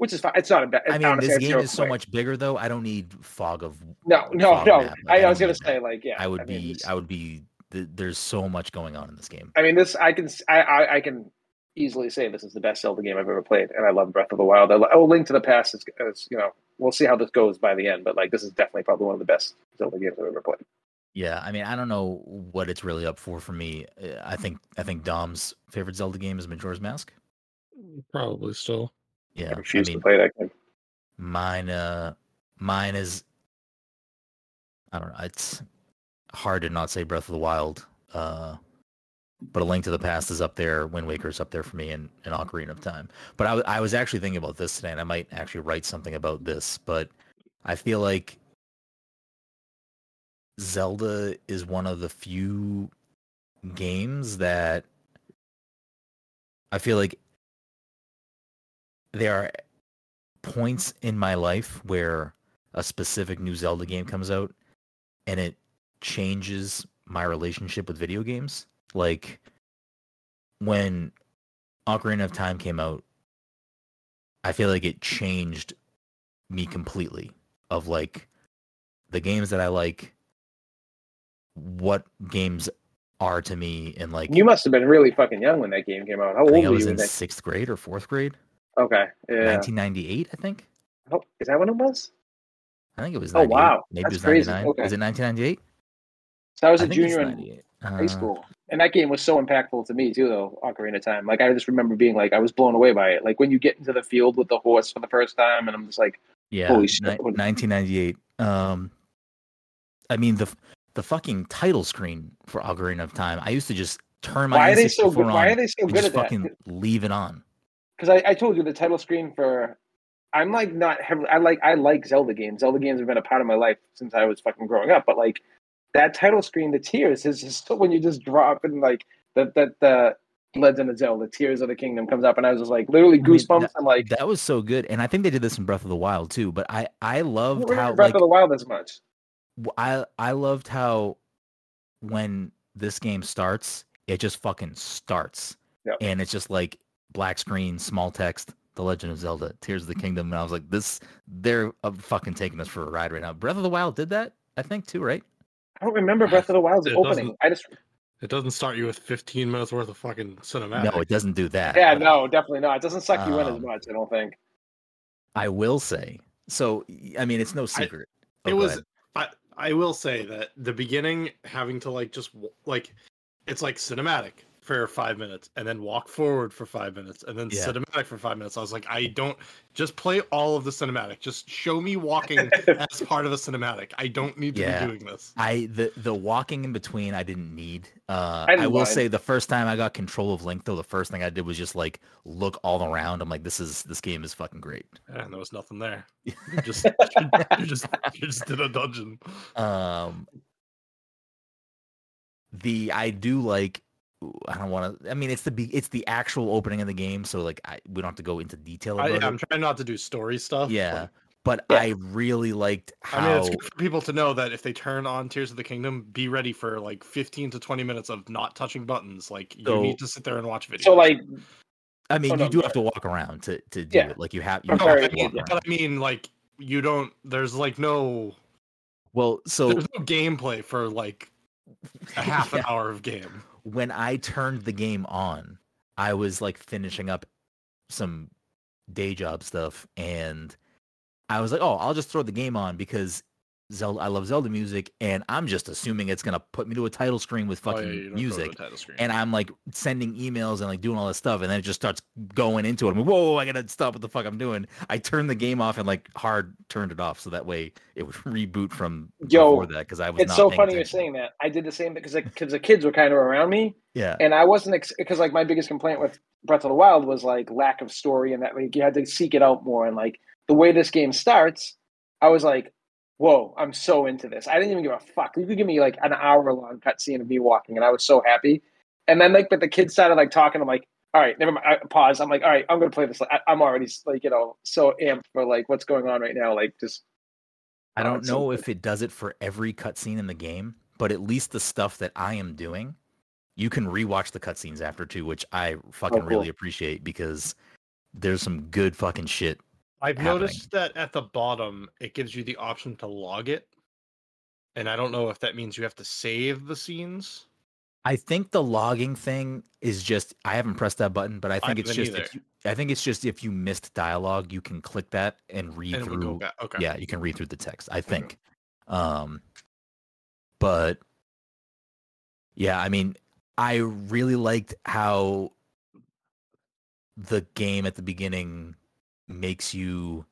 Which is fine. It's not a bad. I mean, honestly, this game zero is so complaint. much bigger, though. I don't need fog of. No, no, no. map. Like, I, I was gonna say that. like yeah. I would I mean, be. this- I would be. th- There's so much going on in this game. I mean, this I can s- I, I, I can easily say this is the best Zelda game I've ever played, and I love Breath of the Wild. I lo- oh, Link to the Past is, is you know we'll see how this goes by the end, but like this is definitely probably one of the best Zelda games I've ever played. Yeah, I mean, I don't know what it's really up for for me. Uh, I think. I think Dom's favorite Zelda game is Majora's Mask. Probably still. Yeah, I I refuse mean, to play that game. mine. Uh, mine is. I don't know. It's hard to not say Breath of the Wild. Uh, but A Link to the Past is up there. Wind Waker is up there for me, and, and Ocarina of Time. But I, w- I was actually thinking about this today, and I might actually write something about this. But I feel like Zelda is one of the few games that I feel like there are points in my life where a specific new Zelda game comes out and it changes my relationship with video games. Like when Ocarina of Time came out, I feel like it changed me completely of like the games that I like, what games are to me and like You must have been really fucking young when that game came out. How I old I were was you in that? sixth grade or fourth grade, Okay, yeah. 1998, I think. Oh, is that when it was? I think it was. Oh, wow. maybe That's it was crazy. 99. Okay. Is it 1998? So I was I a it's junior in 98. high Uh, school, and that game was so impactful to me too. Though Ocarina of Time, like I just remember being like I was blown away by it. Like when you get into the field with the horse for the first time, and I'm just like, Yeah, Holy shit, ni- 1998. Um, I mean the the fucking title screen for Ocarina of Time. I used to just turn my why are they so N64 good? Why are they so good at that? fucking leave it on. Because I, I told you the title screen for I'm like not heavily I like I like Zelda games. Zelda games have been a part of my life since I was fucking growing up. But like that title screen, the tears is just when you just drop and like that that the Legend of Zelda, Tears of the Kingdom comes up, and I was just like literally I mean, goosebumps. that- I'm like, That was so good, and I think they did this in Breath of the Wild too. But I I I loved remember how Breath like of the Wild as much. I I loved how when this game starts, it just fucking starts, Yep. and it's just like black screen, small text, The Legend of Zelda, Tears of the Kingdom, and I was like, this they're uh, fucking taking us for a ride right now. Breath of the Wild did that, I think too, right? I don't remember Breath of the Wild's It opening. I just It doesn't start you with 15 minutes worth of fucking cinematic. No, it doesn't do that. yeah, no, definitely not. It doesn't suck you in as Um, much. I don't think. I will say. So I mean, it's no secret. Oh, it was. I, I will say that the beginning having to like just like it's like cinematic for five minutes and then walk forward for five minutes and then Yeah. cinematic for five minutes. I was like, I don't just play all of the cinematic. Just show me walking as part of a cinematic. I don't need to Yeah. be doing this. I the the walking in between I didn't need. Uh, I I, will say the first time I got control of Link though, the first thing I did was just like look all around. I'm like, this is this game is fucking great. And there was nothing there. You just you just you just did a dungeon. Um, the I do like. I don't want to. I mean, it's the be- it's the actual opening of the game, so like I, we don't have to go into detail I, about I'm trying not to do story stuff. Yeah, but but Yeah. I really liked how. I mean, it's good for people to know that if they turn on Tears of the Kingdom, be ready for like 15 to 20 minutes of not touching buttons. Like you So- need to sit there and watch videos. So like, I mean, Oh, you no, do go have to walk around to to do Yeah. it. Like you have you I'm have sorry, to yeah, walk yeah. but I mean, like you don't. There's like no. Well, so there's no gameplay for like a half an hour of game. When I turned the game on, I was like finishing up some day job stuff and I was like, "Oh, I'll just throw the game on because Zelda I love Zelda music and I'm just assuming it's going to put me to a title screen with Oh, fucking yeah, you don't go to music." the title screen. And I'm like sending emails and like doing all this stuff, and then it just starts going into it. I'm like, whoa, I gotta stop what the fuck I'm doing. I turned the game off and like hard turned it off so that way it would reboot from Yo, before that because I was it's not so paying funny you're saying that. I did the same because because the kids were kind of around me, Yeah, and I wasn't because like my biggest complaint with Breath of the Wild was like lack of story and that like you had to seek it out more and like the way this game starts, I was like, whoa, I'm so into this. I didn't even give a fuck. You could give me like an hour long cutscene of me walking, and I was so happy. And then like, but the kids started like talking. I'm like, all right, never mind. I pause. I'm like, all right, I'm gonna play this. I, I'm already like you know so amped for like what's going on right now. Like just I Oh, don't know if it does it for every cutscene in the game, but at least the stuff that I am doing, you can rewatch the cutscenes after too, which I fucking oh, cool. really appreciate because there's some good fucking shit. I've happening. noticed that at the bottom it gives you the option to log it, and I don't know if that means you have to save the scenes. I think the logging thing is just I haven't pressed that button, but I think it's just if you, I think it's just if you missed dialogue, you can click that and read And it would go through. Okay. Yeah, you can read through the text. I think. Um, but yeah, I mean, I really liked how the game at the beginning makes you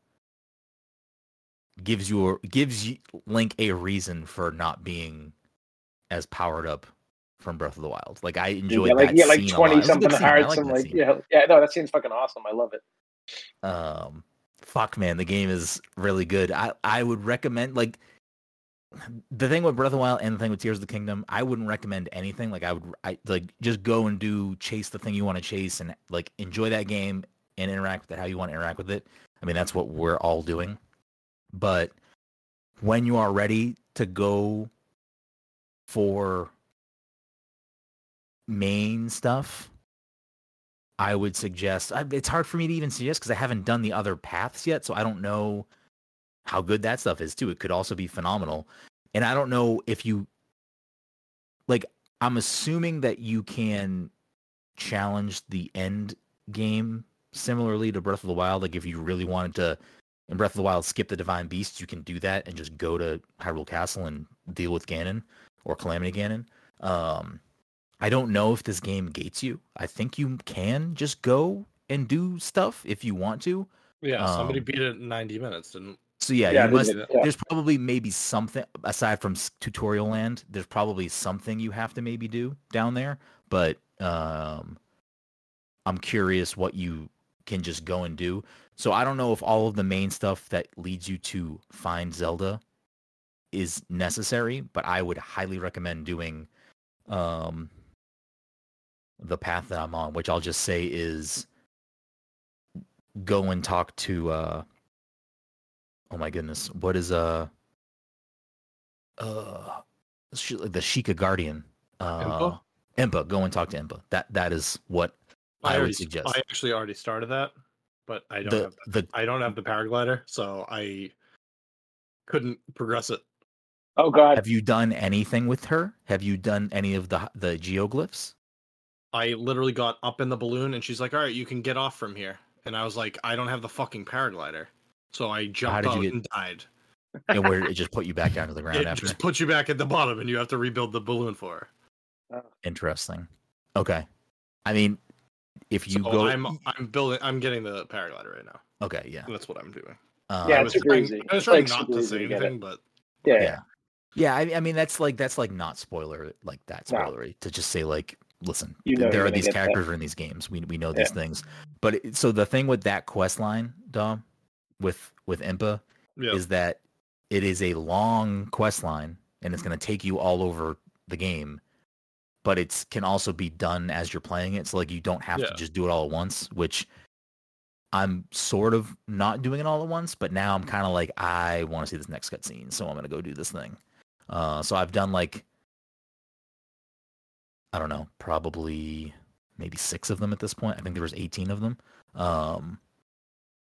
gives you gives you Link a reason for not being as powered up from Breath of the Wild. Like I enjoyed get like that get like scene a lot. twenty It was a something good scene. I hearts liked and like yeah yeah no that seems fucking awesome. I love it. um fuck man the game is really good i i would recommend like the thing with breath of the wild and the thing with tears of the kingdom i wouldn't recommend anything like i would i like just go and do chase the thing you want to chase and like enjoy that game and interact with it how you want to interact with it i mean that's what we're all doing but when you are ready to go for main stuff I would suggest. It's hard for me to even suggest because I haven't done the other paths yet, so I don't know how good that stuff is too. It could also be phenomenal, and I don't know if you like. I'm assuming that you can challenge the end game similarly to Breath of the Wild. Like if you really wanted to in Breath of the Wild skip the Divine Beasts, you can do that and just go to Hyrule Castle and deal with Ganon or Calamity Ganon. Um, I don't know if this game gates you. I think you can just go and do stuff if you want to. Yeah, somebody Um, beat it in 90 minutes, didn't So yeah, Yeah, you must. yeah. There's probably maybe something aside from tutorial land. There's probably something you have to maybe do down there. But um, I'm curious what you can just go and do. So I don't know if all of the main stuff that leads you to find Zelda is necessary, but I would highly recommend doing um, the path that I'm on, which I'll just say is go and talk to uh oh my goodness what is uh uh the Sheikah Guardian uh Impa? Impa go and talk to Impa that that is what I, would already, suggest I actually already started that, but I don't the have the, the I don't have the paraglider, so I couldn't progress it. Oh God. have you done anything with her have you done any of the the geoglyphs I literally got up in the balloon and she's like, "All right, you can get off from here." And I was like, "I don't have the fucking paraglider." So I jumped did out get- and died. and where it just put you back down to the ground It after just puts you back at the bottom and you have to rebuild the balloon for her. Oh. interesting okay I mean if you so go I'm I'm building I'm getting the paraglider right now. okay yeah That's what I'm doing. um, Yeah, I it's was super trying, easy. I was trying like, not to easy say to anything, but yeah. yeah yeah I, I mean that's like that's like not spoiler like that No. spoilery to just say like listen You know there you're these get that. characters in these games we, we know these things but it, so the thing with that quest line dom with with impa yeah. is that it is a long quest line and it's going to take you all over the game but it's can also be done as you're playing it so like you don't have Yeah. to just do it all at once which i'm sort of not doing it all at once but now i'm kind of like i want to see this next cutscene so i'm going to go do this thing uh so i've done like i don't know probably maybe six of them at this point i think there was 18 of them um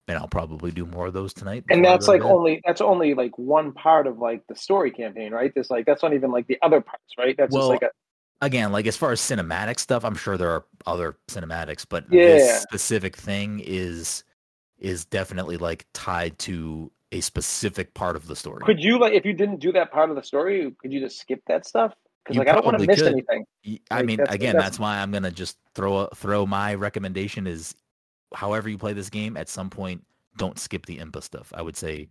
and i'll probably do more of those tonight And that's like only that's only like one part of like the story campaign, right? There's like that's not even like the other parts, right? That's Well, just like a again, like as far as cinematic stuff, I'm sure there are other cinematics, but Yeah. this specific thing is is definitely like tied to a specific part of the story. could you like if you didn't do that part of the story, could you just skip that stuff? Because like I don't want to miss could. anything. I like, mean, that's- again, that's- that's why I'm gonna just throw a, throw my recommendation is, however you play this game, at some point, don't skip the impa stuff. I would say,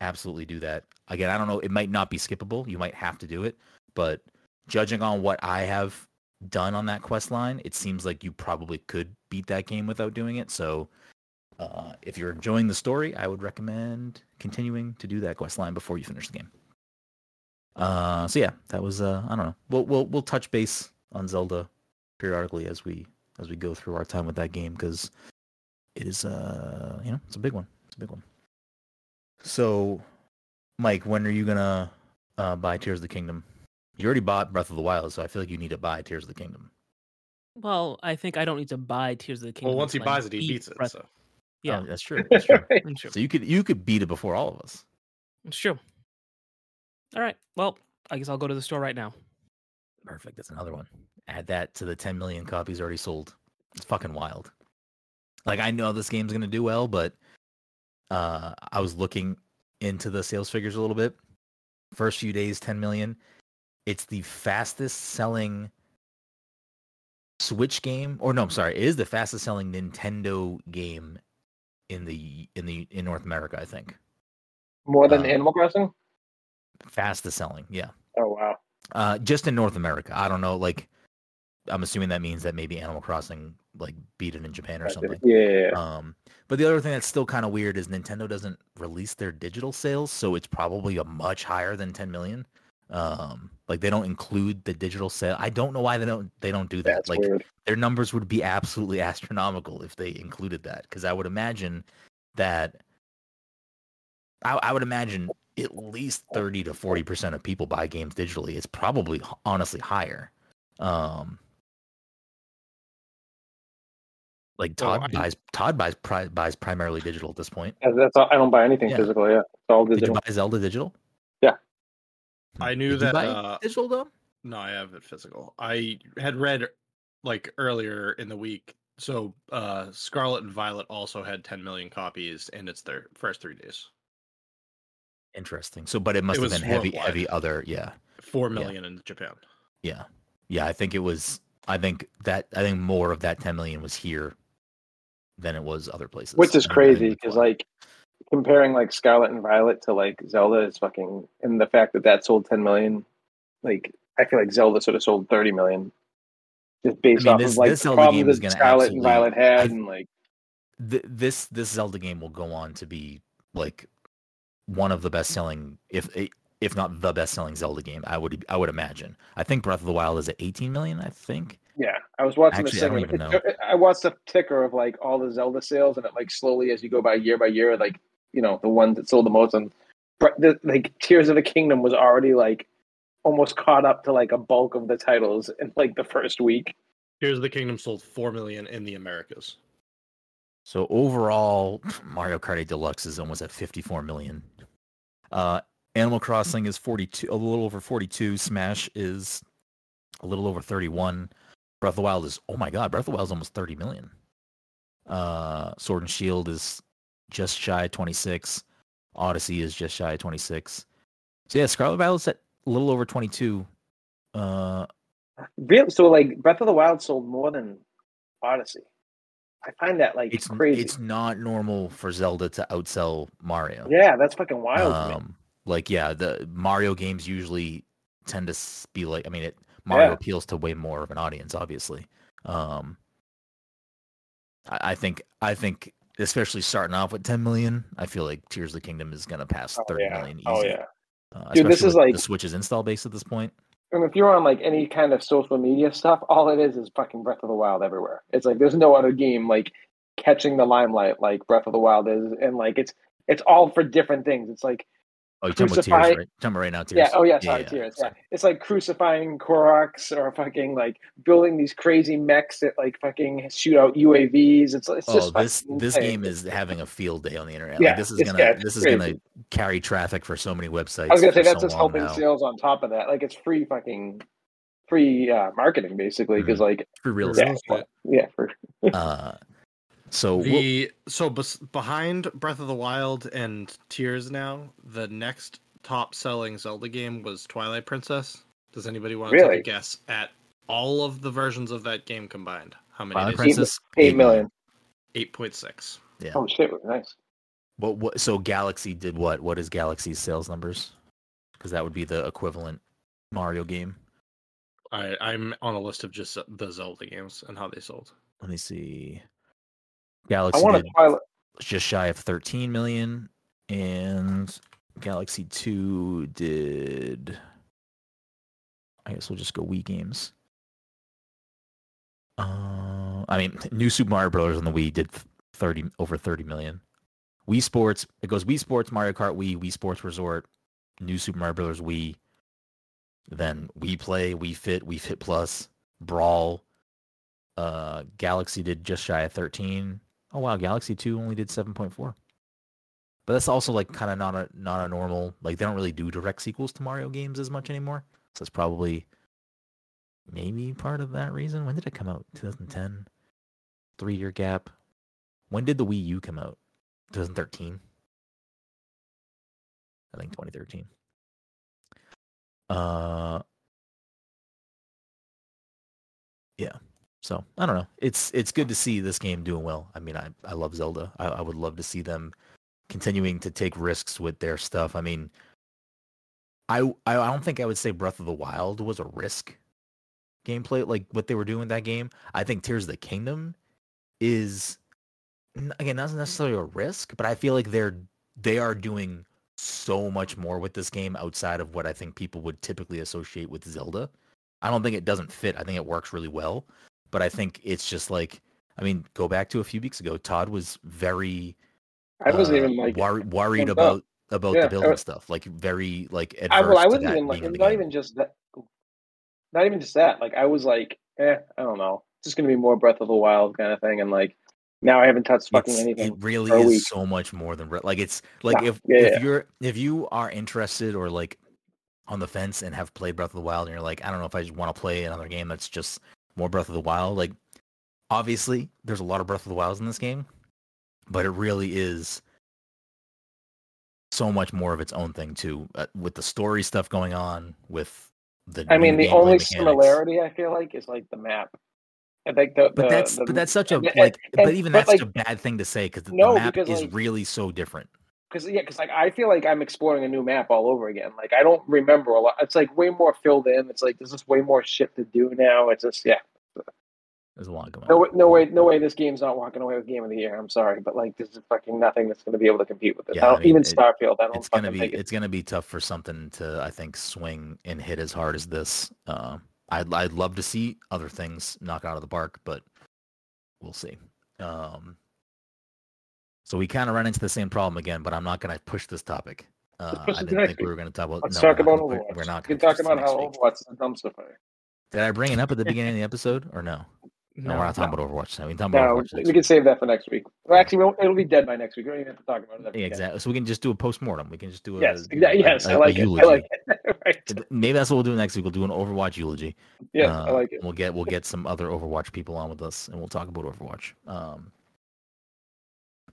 absolutely do that. Again, I don't know, it might not be skippable. You might have to do it, but judging on what I have done on that quest line, it seems like you probably could beat that game without doing it. So, uh, if you're enjoying the story, I would recommend continuing to do that quest line before you finish the game. Uh, so yeah, that was uh, I don't know. We'll we'll we'll touch base on Zelda periodically as we as we go through our time with that game because it is uh you know it's a big one. It's a big one. So, Mike, when are you gonna uh, buy Tears of the Kingdom? You already bought Breath of the Wild, so I feel like you need to buy Tears of the Kingdom. Well, I think I don't need to buy Tears of the Kingdom. well, once he until buys it, he beat beats it. Breath- So Yeah, Oh, that's true. That's true. it's true. so you could you could beat it before all of us. It's true. All right. Well, I guess I'll go to the store right now. Perfect. That's another one. Add that to the 10 million copies already sold. It's fucking wild. Like I know this game's gonna do well, but uh I was looking into the sales figures a little bit. First few days, 10 million. It's the fastest selling Switch game, or no, I'm sorry, it is the fastest selling Nintendo game in the in the in North America, I think. More than Uh, Animal Crossing? Fastest selling, yeah. Oh wow. Uh, just in North America. I don't know. Like, I'm assuming that means that maybe Animal Crossing like beat it in Japan or something. Yeah. Um, but the other thing that's still kind of weird is Nintendo doesn't release their digital sales, so it's probably a much higher than 10 million. Um, like they don't include the digital sale. I don't know why they don't they don't do that. That's like weird. their numbers would be absolutely astronomical if they included that because I would imagine that I, I would imagine at least 30 to 40 percent of people buy games digitally it's probably honestly higher um like todd I- buys todd buys pri- buys primarily digital at this point That's- That's all, I don't buy anything Yeah. physical. Yeah, it's all did you buy zelda digital I knew Did you that buy uh, digital though No, I have it physical. I had read like earlier in the week. So uh Scarlet and Violet also had 10 million copies and it's their first three days. Interesting. So, but it must It have been heavy, worldwide. heavy other. Yeah, Four million in Japan. yeah, yeah. I think it was. I think that I think more of that 10 million was here than it was other places. which is I think- I crazy because like comparing like Scarlet and Violet to like Zelda is fucking, and the fact that that sold 10 million, like I feel like Zelda sort of sold 30 million, just based mean, off this- of like this the Zelda is that Scarlet and Violet had, I- and like Th- this this Zelda game will go on to be like one of the best selling, if eh, if not the best selling Zelda game. I would I would imagine. I think Breath of the Wild is at 18 million. I think. Yeah, I was watching Actually, I the don't even it- I watched the ticker of like all the Zelda sales, and it like slowly as you go by year by year, like you know the ones that sold the most, and the, like Tears of the Kingdom was already like almost caught up to like a bulk of the titles in like the first week. Here's the Kingdom sold 4 million in the Americas. So overall, Mario Kart 8 Deluxe is almost at 54 million. Uh, Animal Crossing is 42, a little over 42. Smash is a little over 31. Breath of the Wild is, oh my god, Breath of the Wild is almost 30 million. Uh, Sword and Shield is just shy of 26. Odyssey is just shy of 26. So yeah, Scarlet Violet's at a little over 22. Uh, Real, so like Breath of the Wild sold more than Odyssey. I find that like it's crazy. it's not normal for Zelda to outsell Mario. yeah, that's fucking wild. Um, like yeah, the Mario games usually tend to be like. I mean, it Mario Yeah. appeals to way more of an audience, obviously. Um, I, I think I think especially starting off with 10 million, I feel like Tears of the Kingdom is gonna pass Oh, thirty yeah. million easy. Oh yeah. Uh, Dude, this is like- the Switch's install base at this point. And if you're on like any kind of social media stuff, all it is is fucking Breath of the Wild everywhere. It's like there's no other game like catching the limelight like Breath of the Wild is, and like it's it's all for different things. It's like Oh, you're talking about Tears, right? Talking right now, Tears. yeah, oh yeah, sorry, yeah, tears. Yeah, it's like crucifying Koroks or fucking like building these crazy mechs that like fucking shoot out UAVs. It's it's Oh, just this this insane. game is having a field day on the internet. Yeah, like this is gonna yeah, this is crazy. gonna carry traffic for so many websites. I was gonna say that's so just helping now. sales on top of that. Like it's free fucking free uh, marketing basically because like for real estate. estate. yeah for Uh, so we'll- The so bes- behind Breath of the Wild and Tears now, the next top selling Zelda game was Twilight Princess. Does anybody want to take a guess at all of the versions of that game combined? How many? Twilight it is? Princess eight million. Eight point six. Yeah. Oh shit, nice. What, what? So Galaxy did what? What is Galaxy's sales numbers? Because that would be the equivalent Mario game. I I'm on a list of just the Zelda games and how they sold. Let me see. I Galaxy to Twilight. just shy of 13 million, and Galaxy 2 did. I guess we'll just go Wii games. Uh, I mean, New Super Mario Brothers on the Wii did 30 over 30 million. Wii Sports, it goes Wii Sports, Mario Kart Wii, Wii Sports Resort, New Super Mario Brothers Wii, then Wii Play, Wii Fit, Wii Fit Plus, Brawl. Uh, Galaxy did just shy of 13. Oh wow, Galaxy 2 only did 7.4. But that's also like kind of not a not a normal like they don't really do direct sequels to Mario games as much anymore. So it's probably maybe part of that reason. When did it come out? 2010. 3 year gap. When did the Wii U come out? 2013. I think 2013. Uh Yeah. So I don't know. It's it's good to see this game doing well. I mean, I I love Zelda. I, I would love to see them continuing to take risks with their stuff. I mean, I I don't think I would say Breath of the Wild was a risk gameplay like what they were doing in that game. I think Tears of the Kingdom is again not necessarily a risk, but I feel like they're they are doing so much more with this game outside of what I think people would typically associate with Zelda. I don't think it doesn't fit. I think it works really well, but I think it's just like I mean, go back to a few weeks ago. Todd was very I wasn't uh, even like wor- worried pumped up. about about Yeah, the uh, building stuff, like very like adverse I, well, I wasn't even like being in the not even just that. Not even just that. Like I was like, eh, I don't know. It's just gonna be more Breath of the Wild kind of thing, and like now I haven't touched fucking It's- anything. It really is week. so much more than like it's like Yeah, if yeah, if yeah. you're if you are interested or like on the fence and have played Breath of the Wild and you're like, I don't know if I just want to play another game that's just more Breath of the Wild. Like, obviously, there's a lot of Breath of the Wilds in this game, but it really is so much more of its own thing too, uh, with the story stuff going on. With the I mean, the only mechanics. similarity I feel like is like the map. I think the, But the- that's the- but that's such a and- like. and- but even that's like, a bad thing to say because the, No, the map because, is like- really so different. Because yeah, because like I feel like I'm exploring a new map all over again. Like I don't remember a lot. It's like way more filled in. It's like there's just way more shit to do now. It's just yeah. There's a lot going No, on. way- no way, no way. This game's not walking away with game of the year. I'm sorry, but like this is fucking nothing that's going to be able to compete with this. Yeah, I I don't, mean, even it- Starfield. I don't. It's gonna be it- it's gonna be tough for something to I think swing and hit as hard as this. Uh, I'd I'd love to see other things knock out of the park, but we'll see. Um, so we kind of run into the same problem again, but I'm not gonna push this topic. Uh, I didn't think we were gonna talk about. Let's no, talk about Overwatch. We're not. We gonna can talk about how. Overwatch is a dumpster fire. Did I bring it up at the beginning of the episode or no? No, we're not talking no. about Overwatch now. We can talk about No, Overwatch we can save that for next week. Well, actually, we it'll be dead by next week. We don't even have to talk about it. Yeah, exactly. So we can just do a post mortem. We can just do a Yes, you know. Yes, a- I a like it. I like it. right. Maybe that's what we'll do next week. We'll do an Overwatch eulogy. Yes, Uh, I like it. We'll get we'll get some other Overwatch people on with us, and we'll talk about Overwatch. Um,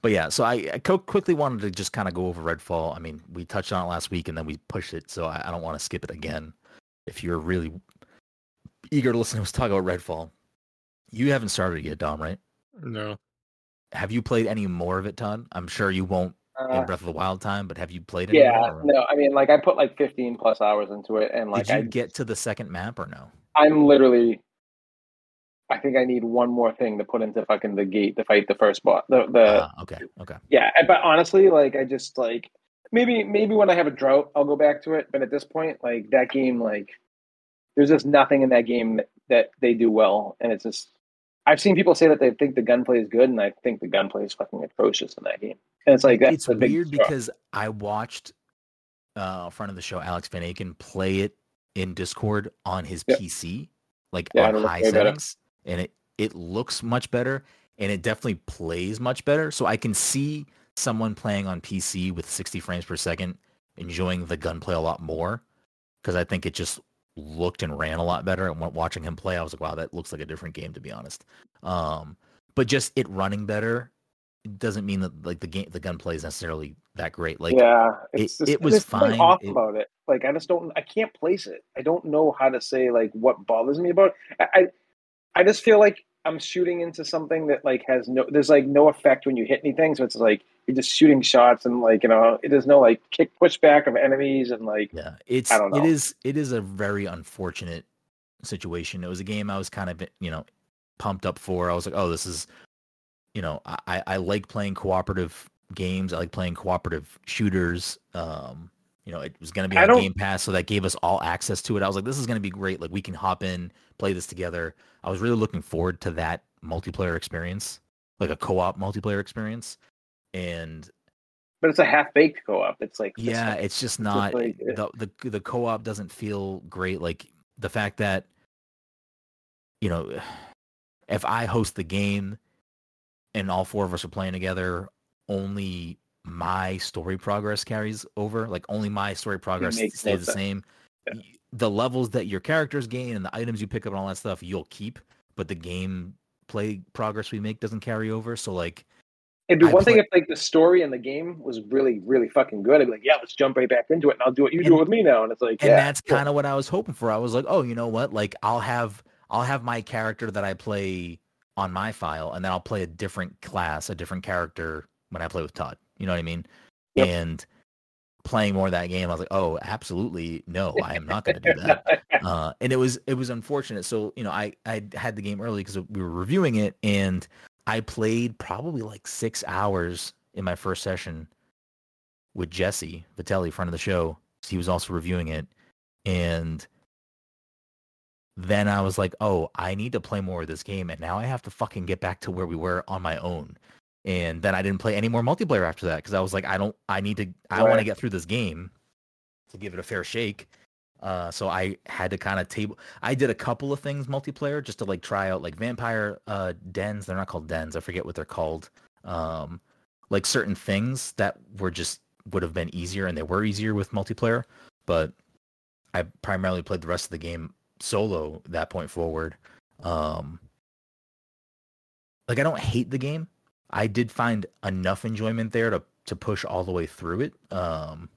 but yeah, so I, I quickly wanted to just kind of go over Redfall. I mean, we touched on it last week, and then we pushed it, so I, I don't want to skip it again. If you're really eager to listen to us talk about Redfall, you haven't started it yet, Dom, right? No. Have you played any more of it, Todd? I'm sure you won't in Uh, Breath of the Wild time, but have you played it? yeah, more, or- no, I mean, like I put like 15 plus hours into it, and like Did you I, get to the second map or no? I'm literally. I think I need one more thing to put into fucking the gate to fight the first boss. The the Ah, okay, okay. yeah, but honestly, like I just like maybe maybe when I have a drought, I'll go back to it. But at this point, like that game, like there's just nothing in that game that, that they do well, and it's just I've seen people say that they think the gunplay is good, and I think the gunplay is fucking atrocious in that game. And it's like that's it's weird because I watched uh, friend of the show, Alex Van Aken, play it in Discord on his. PC, like Yeah, on high settings, and it it looks much better, and it definitely plays much better. So I can see someone playing on PC with 60 frames per second enjoying the gunplay a lot more because I think it just looked and ran a lot better. And watching him play, I was like, wow, that looks like a different game to be honest. Um, but just it running better doesn't mean that like the game the gunplay is necessarily that great. Like yeah, it- just, it was fine. off It- about it. Like I just don't, I can't place it. I don't know how to say like what bothers me about. It. I, I, I just feel like I'm shooting into something that like has no. There's like no effect when you hit anything, so it's like you're just shooting shots and like you know, there's no like kick pushback of enemies and like Yeah, it's I don't it know. is it is a very unfortunate situation. It was a game I was kind of you know pumped up for. I was like, oh, this is you know I I I like playing cooperative games. I like playing cooperative shooters. Um, you know, it was going to be on Game Pass, so that gave us all access to it. I was like, this is going to be great. Like we can hop in, play this together. I was really looking forward to that multiplayer experience, like a co-op multiplayer experience. And but it's a half baked co-op. It's like it's yeah, like- it's just not like, eh. the, the the co-op doesn't feel great. Like the fact that you know, if I host the game and all four of us are playing together, only my story progress carries over. Like only my story progress stays the sense. same. Yeah. The levels that your characters gain and the items you pick up and all that stuff, you'll keep, but the game play progress we make doesn't carry over. So like It'd be I one thing if like the story in the game was really, really fucking good. I'd be like, yeah, let's jump right back into it, and I'll do what you do with me now. And it's like, and yeah, that's cool. kind of what I was hoping for. I was like, oh, you know what? Like I'll have I'll have my character that I play on my file, and then I'll play a different class, a different character when I play with Todd. You know what I mean? Yep. And playing more of that game, I was like, oh, absolutely no, I am not going to do that. uh, and it was it was unfortunate. So you know, I I had the game early because we were reviewing it, and I played probably like six hours in my first session with Jesse Vitelli, friend of the show. He was also reviewing it, and then I was like, oh, I need to play more of this game, and now I have to fucking get back to where we were on my own. And then I didn't play any more multiplayer after that because I was like, I don't, I need to, I want to get through this game to give it a fair shake. Uh, so I had to kind of table. I did a couple of things multiplayer just to like try out like vampire uh, dens. They're not called dens. I forget what they're called. Um, like certain things that were just would have been easier, and they were easier with multiplayer. But I primarily played the rest of the game solo that point forward. Um, like I don't hate the game. I did find enough enjoyment there to to push all the way through it. Um,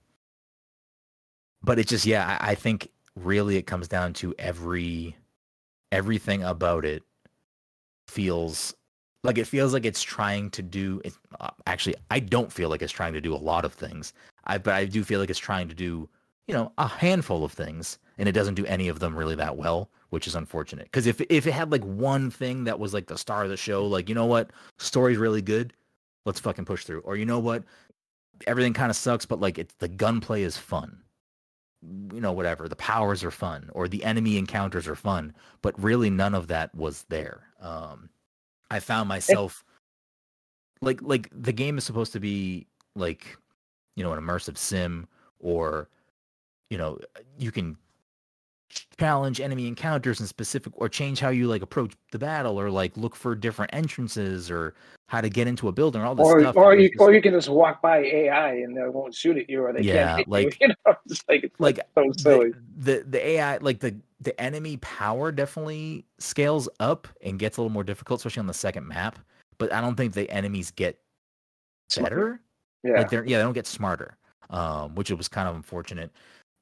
but it just yeah, I, I think really it comes down to every everything about it feels like it feels like it's trying to do it, uh, actually i don't feel like it's trying to do a lot of things i but i do feel like it's trying to do you know a handful of things and it doesn't do any of them really that well which is unfortunate. Because if if it had like one thing that was like the star of the show like you know what? Story's really good. Let's fucking push through. Or you know what? Everything kind of sucks but like it's the gunplay is fun. You know whatever. The powers are fun. Or the enemy encounters are fun. But really none of that was there. Um i found myself like like the game is supposed to be like you know an immersive sim or you know you can challenge enemy encounters in specific or change how you like approach the battle or like look for different entrances or how to get into a building or all this Or, stuff or you just- or you can just walk by AI and they won't shoot at you or they Yeah, can't hit like- you. You know, just like it's like so silly. the, the the AI like the the enemy power definitely scales up and gets a little more difficult, especially on the second map. But I don't think the enemies get Smarter. better. Yeah. Like they're yeah, they don't get smarter. Um, which it was kind of unfortunate.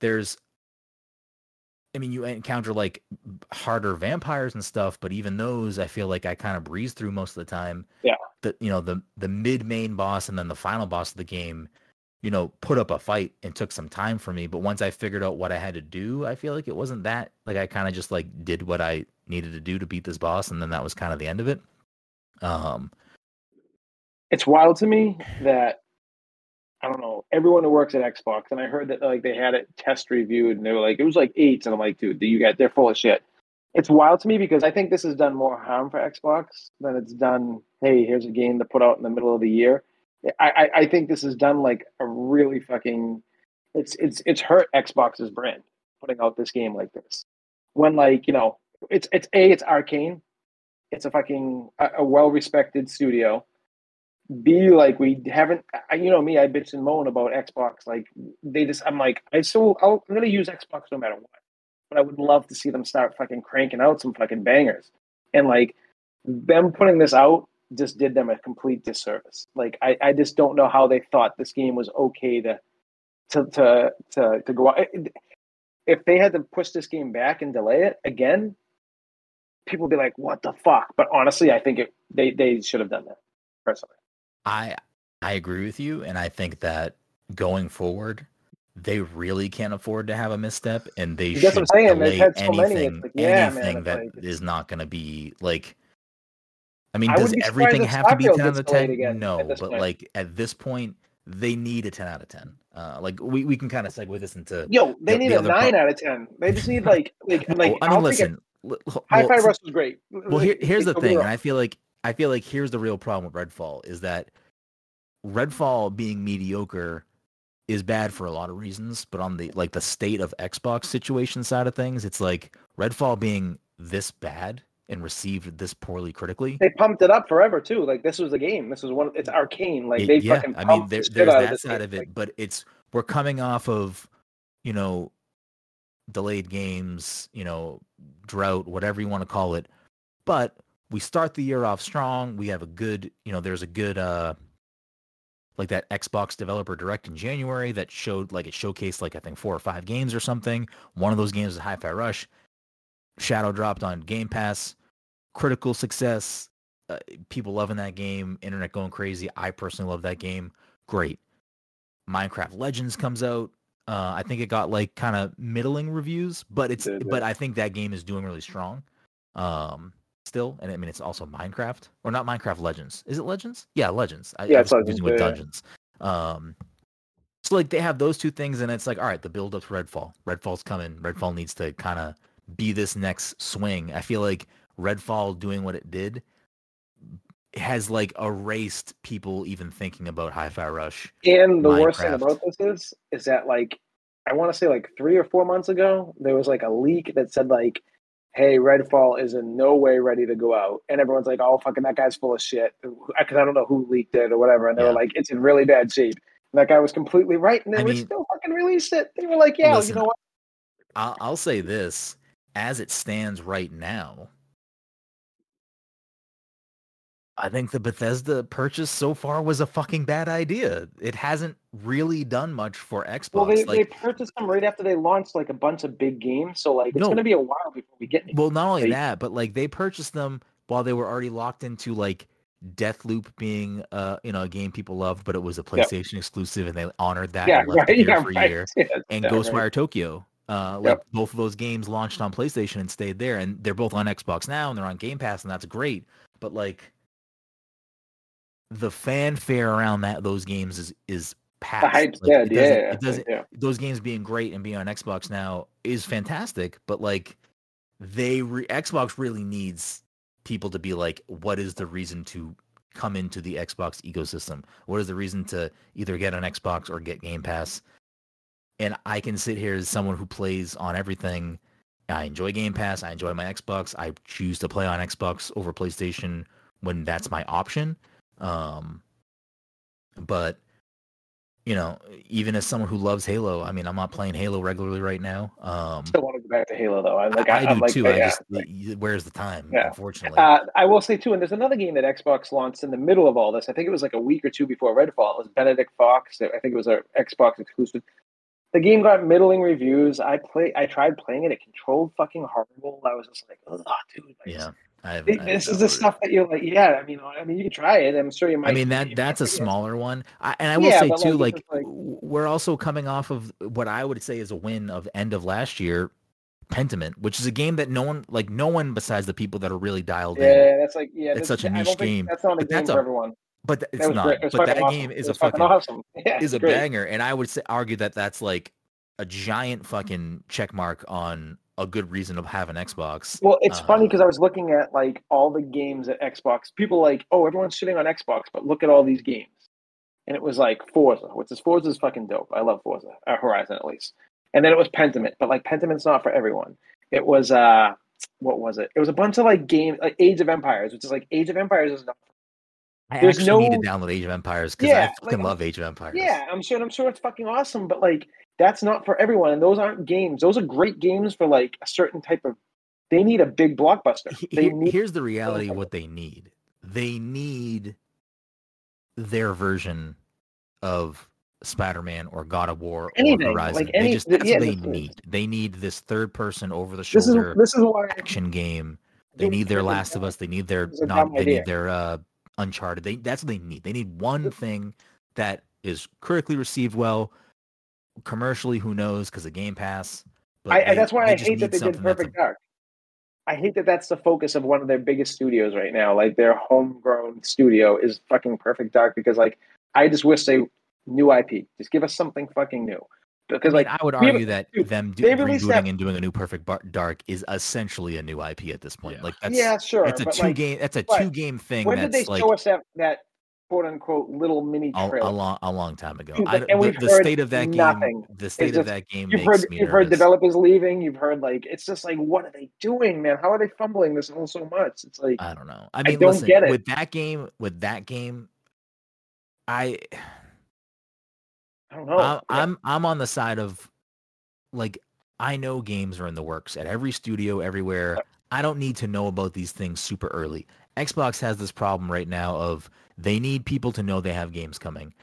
There's I mean, you encounter like harder vampires and stuff, but even those, I feel like I kind of breeze through most of the time. Yeah. The you know the the mid main boss and then the final boss of the game, you know, put up a fight and took some time for me. But once I figured out what I had to do, I feel like it wasn't that. Like I kind of just like did what I needed to do to beat this boss, and then that was kind of the end of it. Um, it's wild to me that I don't know everyone who works at Xbox, and I heard that like they had it test reviewed, and they were like it was like eights, and I'm like, dude, you got they're full of shit. It's wild to me because I think this has done more harm for Xbox than it's done. Hey, here's a game to put out in the middle of the year. I, I, I think this has done like a really fucking. It's it's it's hurt Xbox's brand putting out this game like this. When like you know it's it's a it's Arkane, it's a fucking a, a well respected studio be like we haven't I, you know me i bitch and moan about xbox like they just i'm like i still I'll, i'm gonna use xbox no matter what but i would love to see them start fucking cranking out some fucking bangers. And like them putting this out just did them a complete disservice. Like i, I just don't know how they thought this game was okay to to to to, to go out. If they had to push this game back and delay it again people be like what the fuck? But honestly i think it they they should have done that personally I I agree with you, and I think that going forward, they really can't afford to have a misstep, and they That's should saying, delay so anything like, yeah, man, anything it's that like- is not going to be like. I mean, I does wouldn't be surprised everything have to be ten out of ten? No, but point. like at this point, they need a ten out of ten. Uh, like we, we can kind of segue this into. Yo, they The- need the a nine out of ten. They just need like like like I mean, I'll listen. li- it. well, Hi-Fi was great. well, here, here's the Don't get me thing, and I feel like I feel like here's the real problem with Redfall is that Redfall being mediocre is bad for a lot of reasons, but on the like the state of Xbox situation side of things, it's like Redfall being this bad and received this poorly critically. they pumped it up forever too. Like this was a game. This was one. It's Arkane. Like they yeah, fucking. I mean, there, the there's that this side game. of it, but it's we're coming off of, you know, delayed games, you know, drought, whatever you want to call it. But we start the year off strong. We have a good, you know, there's a good, uh, like that Xbox Developer Direct in January that showed, like, it showcased, like, I think four or five games or something. One of those games is Hi Fi Rush. Shadow dropped on Game Pass. Critical success. Uh, people loving that game. Internet going crazy. I personally love that game. Great. Minecraft Legends comes out. Uh, I think it got like kind of middling reviews, but it's did, but I think that game is doing really strong. Um, still, and I mean it's also Minecraft or not Minecraft Legends. Is it Legends? Yeah, Legends. I, Yeah, I it's was confusing with Dungeons. Um, so like they have those two things, and it's like all right, the build up to Redfall. Redfall's coming. Redfall needs to kind of be this next swing. I feel like Redfall doing what it did has like erased people even thinking about Hi-Fi Rush. and the worst thing about this is, is that like, I want to say like three or four months ago, there was like a leak that said like, "Hey, Redfall is in no way ready to go out," and everyone's like, "Oh, fucking that guy's full of shit," because I don't know who leaked it or whatever, and they Yeah. were like, "It's in really bad shape." And that guy was completely right, and they I mean- still fucking release it. They were like, "Yeah, Listen, you know what? I'll, I'll say this: as it stands right now, I think the Bethesda purchase so far was a fucking bad idea. It hasn't really done much for Xbox. Well, they, like, they purchased them right after they launched like a bunch of big games, so like it's No. going to be a while before we get. any- Well, not only They- that, but like they purchased them while they were already locked into like Deathloop being uh you know a game people loved, but it was a PlayStation exclusive, and they honored that yeah, right. Yeah, for right. year. Yeah, And yeah, Ghostwire right. Tokyo, uh, like both of those games launched on PlayStation and stayed there, and they're both on Xbox now, and they're on Game Pass, and that's great. But like the fanfare around that those games is is past. Hype's Like, dead. it Yeah, it doesn't yeah. those games being great and being on Xbox now is fantastic, but like they re- Xbox really needs people to be like, what is the reason to come into the Xbox ecosystem? What is the reason to either get an Xbox or get Game Pass? And I can sit here as someone who plays on everything. I enjoy Game Pass. I enjoy my Xbox. I choose to play on Xbox over PlayStation when that's my option. Um, but you know, even as someone who loves Halo, I mean, I'm not playing Halo regularly right now. Um, Still want to go back to Halo though. I like. I, I, I do like, too. yeah. I just y- y- where's the time? Yeah. Unfortunately, Uh, I will say too, and there's another game that Xbox launched in the middle of all this. I think it was like a week or two before Redfall. It was Benedict Fox. I think it was an Xbox exclusive. The game got middling reviews. I play. I tried playing it. It controlled fucking horrible. I was just like, oh, dude. Like, yeah. I have, This, I've is the stuff that you're like, yeah. I mean, I mean, you can try it. I'm sure you might. I mean that that's a smaller one, I, and I will Yeah, say too, like, like, we're also coming off of what I would say is a win of end of last year, Pentiment, which is a game that no one, like no one besides the people that are really dialed in, Yeah, that's like yeah. It's such a niche game, That's not a but game for a- everyone. but th- it's not. It But that awesome. game is a fucking fucking awesome. Yeah, is a great. banger, and I would say argue that that's like a giant fucking check mark on a good reason to have an Xbox. Well, it's Uh, funny because I was looking at like all the games at Xbox. People like, oh, everyone's shitting on Xbox, but look at all these games. And it was like Forza, which is Forza is fucking dope. I love Forza, uh, Horizon at least. And then it was Pentiment, but like Pentiment's not for everyone. It was uh, what was it? It was a bunch of like games, like Age of Empires, which is like Age of Empires is not. I there's actually need to download Age of Empires because Yeah, I fucking like, love Age of Empires. Yeah, I'm sure. I'm sure it's fucking awesome, but like that's not for everyone. And those aren't games. Those are great games for like a certain type of. They need a big blockbuster. They need here's the reality of what they need. They need their version of Spider-Man or God of War or Horizon. like they just that's yeah, what they is- need. They need this third-person over the this is shoulder this is why action game. They need their Last of. Us. They need their This is a not. They idea. need their uh, Uncharted. They that's what they need. They need one thing that is critically received well. Commercially, who knows? Because of Game Pass. But I, they- I, that's why I hate that they did something that's a- Perfect Dark. I hate that that's the focus of one of their biggest studios right now. Like their homegrown studio is fucking Perfect Dark because like I just wish they new IP. Just give us something fucking new. Because I, mean, like I would we have- argue that dude, them do, rebooting that- and doing a new Perfect Bar- Dark is essentially a new IP at this point. Yeah. Like that's yeah, sure. it's a two like, game. That's a two game thing. when did they that's like show us that that quote unquote little mini a, trailer? a long a long time ago. I, and the, the state of that nothing. game. The state of that game You've makes heard me you've heard developers leaving. You've heard like it's just like what are they doing, man? How are they fumbling this all so much? It's like I don't know. I mean, don't listen, get it. with that game, with that game, I I don't know. I'm, I'm I'm on the side of like I know games are in the works at every studio everywhere. I don't need to know about these things super early. Xbox has this problem right now of they need people to know they have games coming.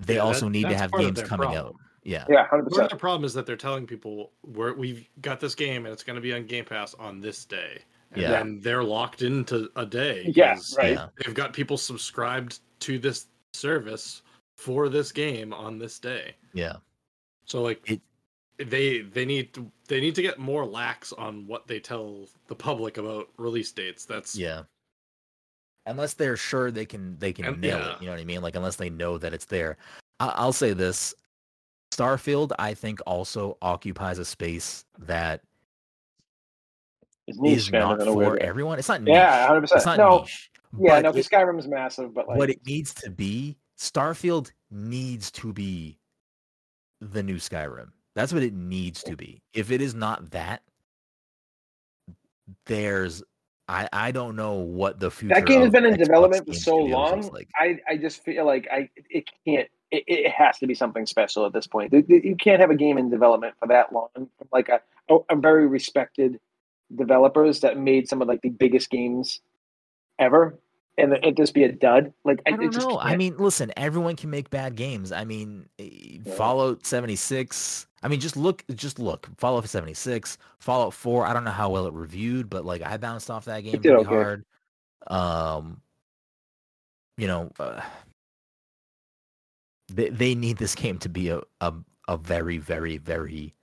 They Yeah, also that- need to have games their coming out. Yeah. yeah, hundred Part of the problem is that they're telling people we're, we've got this game and it's going to be on Game Pass on this day, and Yeah. then they're locked into a day. Yeah, 'cause right. Yeah. They've got people subscribed to this service for this game on this day. Yeah. So like It- they they need to they need to get more lax on what they tell the public about release dates. That's Yeah. Unless they're sure they can they can And- nail yeah. it, you know what I mean? Like unless they know that it's there. I- I'll say this: Starfield, I think, also occupies a space that It's niche, is man, not in a weird for way. everyone. It's not niche. Yeah, hundred It's percent. not No, niche. yeah, but no, it- because Skyrim is massive, but like what it needs to be, Starfield needs to be the new Skyrim. That's what it needs to be. If it is not that, there's I I don't know what the future that game has been in Xbox development for so long. Like. I I just feel like I it can't it, it has to be something special at this point. You- can't have a game in development for that long from like a, a, very respected developers that made some of like the biggest games ever, and it just be a dud. Like I it don't just know. I can't. mean, listen, everyone can make bad games. I mean, eh, Fallout 76. I mean, just look, just look. Fallout 76, Fallout 4. I don't know how well it reviewed, but like I bounced off that game pretty okay. hard. Um, you know, uh, they they need this game to be a a, a very very very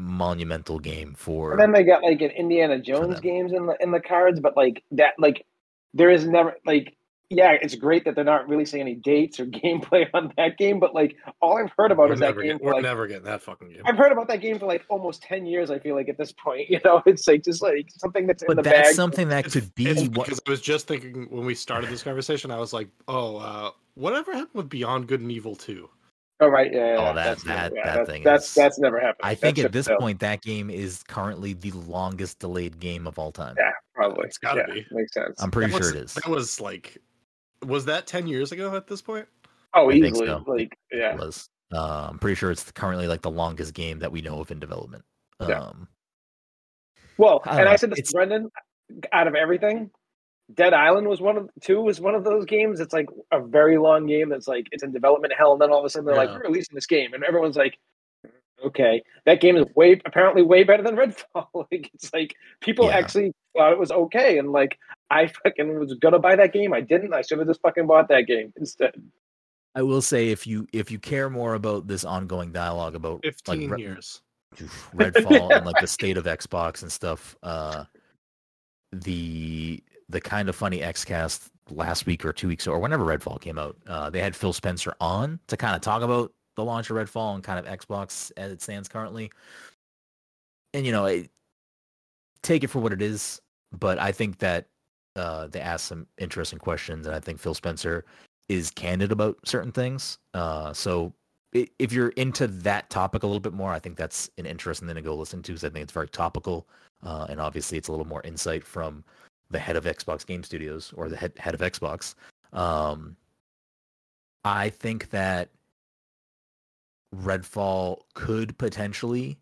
monumental game for. And then they got like an Indiana Jones games in the in the cards, but like that, like there is never like yeah, it's great that they're not releasing any dates or gameplay on that game, but like all I've heard about We're, is that never, game get, we're like never getting that fucking game. I've heard about that game for like almost ten years. I feel like at this point, you know, it's like just like something that's in but the that's bag. something that could be it's what because I was just thinking when we started this conversation, I was like, "Oh, uh, whatever happened with Beyond Good and Evil 2? oh right, yeah, yeah, Oh, that- that's that- yeah, that that's, thing that's is- that's never happened. I think That's at this failed. point that game is currently the longest delayed game of all time. Yeah, probably It's gotta Yeah, be. makes sense. I'm pretty That sure was- it is. That was like, was that ten years ago at this point? oh, I easily, so. like yeah, It was. Uh, I'm pretty sure it's currently like the longest game that we know of in development. Yeah. Um, Well, I and know. I said this It's- to Brenden. Out of everything, Dead Island was one of two was one of those games. It's like a very long game that's like it's in development hell, and then all of a sudden they're like, "We're releasing this game," and everyone's like, "Okay, that game is way apparently way better than Redfall." like it's like people Yeah. actually thought it was okay, and like I fucking was gonna buy that game. I didn't. I should have just fucking bought that game instead. I will say if you if you care more about this ongoing dialogue about like Fifteen Re- years. Redfall and like the state of Xbox and stuff, uh, the the kind of funny XCast last week or two weeks or whenever Redfall came out, uh, they had Phil Spencer on to kind of talk about the launch of Redfall and kind of Xbox as it stands currently. And you know, it, take it for what it is, but I think that uh, they asked some interesting questions, and I think Phil Spencer is candid about certain things. Uh, so if you're into that topic a little bit more, I think that's an interesting thing to go listen to because I think it's very topical, uh, and obviously it's a little more insight from the head of Xbox Game Studios or the head head of Xbox. Um, I think that Redfall could potentially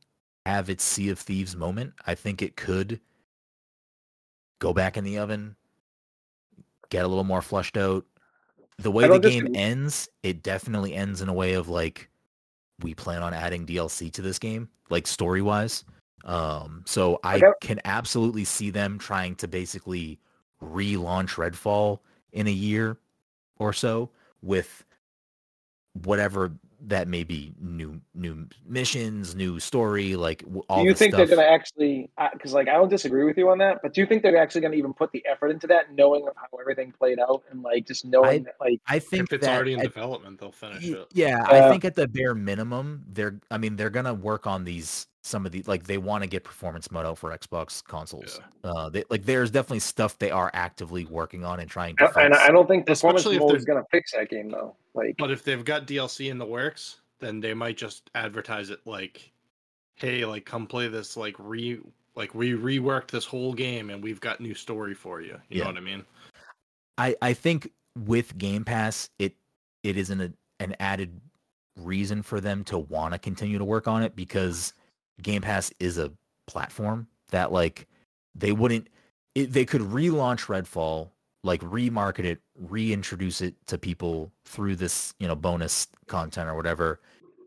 have its Sea of Thieves moment. I think it could go back in the oven, get a little more flushed out. The way the game disagree. ends, it definitely ends in a way of like we plan on adding DLC to this game, like story wise. Um, so I can absolutely see them trying to basically relaunch Redfall in a year or so with whatever that may be new new missions new story like all do you think stuff they're going to actually? Because like I don't disagree with you on that, but do you think they're actually going to even put the effort into that, knowing of how everything played out and like just knowing that like i think If it's that already in at- development, they'll finish it. Yeah, I Uh, think at the bare minimum, they're. I mean, they're gonna work on these. Some of the like they want to get performance mode out for Xbox consoles. Uh, they, like there's definitely stuff they are actively working on and trying to. And and. I don't think performance Especially mode is going to fix that game though. Like, But if they've got DLC in the works, then they might just advertise it like, "Hey, like come play this like re like we reworked this whole game and we've got new story for you." You Yeah. know what I mean? I I think with Game Pass, it it is an an added reason for them to want to continue to work on it because Game Pass is a platform that like they wouldn't it, they could relaunch Redfall, like remarket it, reintroduce it to people through this, you know, bonus content or whatever,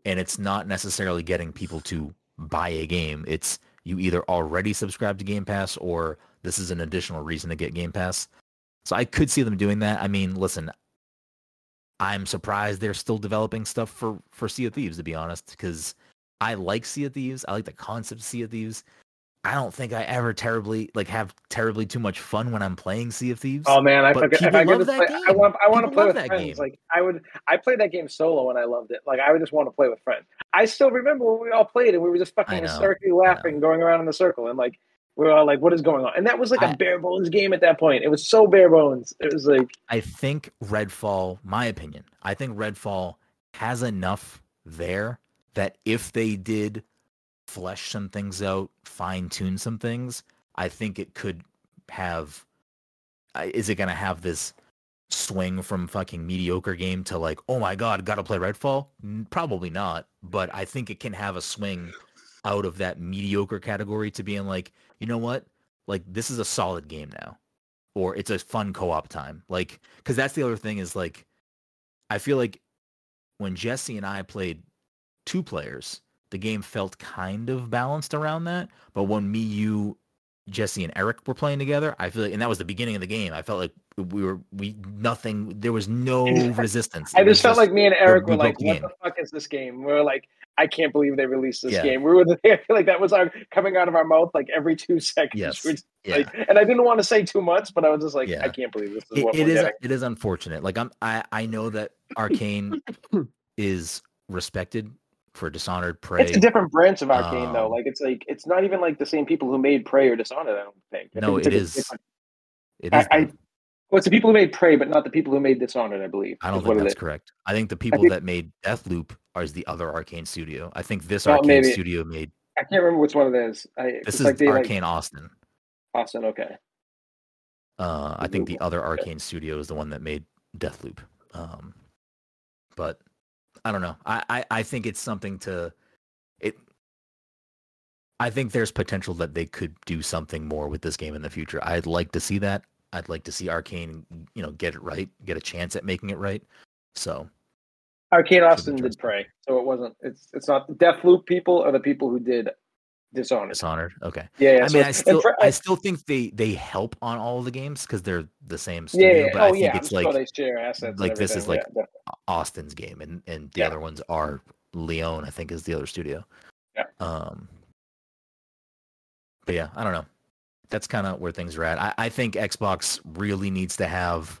and it's not necessarily getting people to buy a game. It's you either already subscribe to Game Pass or this is an additional reason to get Game Pass. So I could see them doing that. I mean, listen, I'm surprised they're still developing stuff for for Sea of Thieves to be honest, because I like Sea of Thieves. I like the concept of Sea of Thieves. I don't think I ever terribly like have terribly too much fun when I'm playing Sea of Thieves. oh man, I forget, if I get love to that play, I game. want I want to play with that friends. game. Like I would, I played that game solo and I loved it. Like I would just want to play with friends. I still remember when we all played and we were just I fucking know, hysterically laughing, going around in the circle, and like we were all like, "What is going on?" And that was like a I- bare bones game at that point. It was so bare bones. It was like, I think Redfall, my opinion, I think Redfall has enough there that if they did flesh some things out, fine tune some things, I think it could have. Is it going to have this swing from fucking mediocre game to like, oh my god, gotta play Redfall? Probably not, but I think it can have a swing out of that mediocre category to being like, you know what, like this is a solid game now, or it's a fun co-op time, like because that's the other thing is like, I feel like when Jesse and I played two players, the game felt kind of balanced around that, but when me, you, Jesse and Eric were playing together, I feel like, and that was the beginning of the game. I felt like we were we nothing. There was no resistance. I just felt like me and Eric we were like, "What the fuck is this game?" We were like, "I can't believe they released this Yeah. game." We were, I feel like that was our coming out of our mouth like every two seconds. Yes. We yeah. like- and I didn't want to say too much, but I was just like, Yeah. "I can't believe this is It- what it we're is getting." it is unfortunate. Like I'm I I know that Arkane is respected for Dishonored, Prey. It's a different branch of Arkane, though. Um, Like it's like it's not even like the same people who made Prey or Dishonored. I don't think. I No, think it is. different- It I- I- Well, it's the people who made Prey, but not the people who made Dishonored. I believe. I don't is think that's correct. I think the people think- that made Deathloop are the other Arkane studio. I think this Well, Arkane maybe- studio made I can't remember which one it is. I, this is like they Arkane like Austin. Austin. Okay. Uh, I think the other Okay. Arkane studio is the one that made Deathloop. Um, but I don't know. I, I, I think it's something to it. I think there's potential that they could do something more with this game in the future. I'd like to see that. I'd like to see Arkane, you know, get it right, get a chance at making it right. So Arkane Austin did Prey, so it wasn't. It's it's not the Deathloop people or the people who did Dishonored. Dishonored. Okay. Yeah, yeah. I so mean, I still, I still think they they help on all the games because they're the same yeah, studio. yeah. But oh I think yeah, it's I'm like sure they share assets. like, this is like- yeah. Austin's game, and and the Yeah. other ones are Lyon. I think is the other studio. Yeah. Um. But yeah, I don't know. That's kind of where things are at. I, I think Xbox really needs to have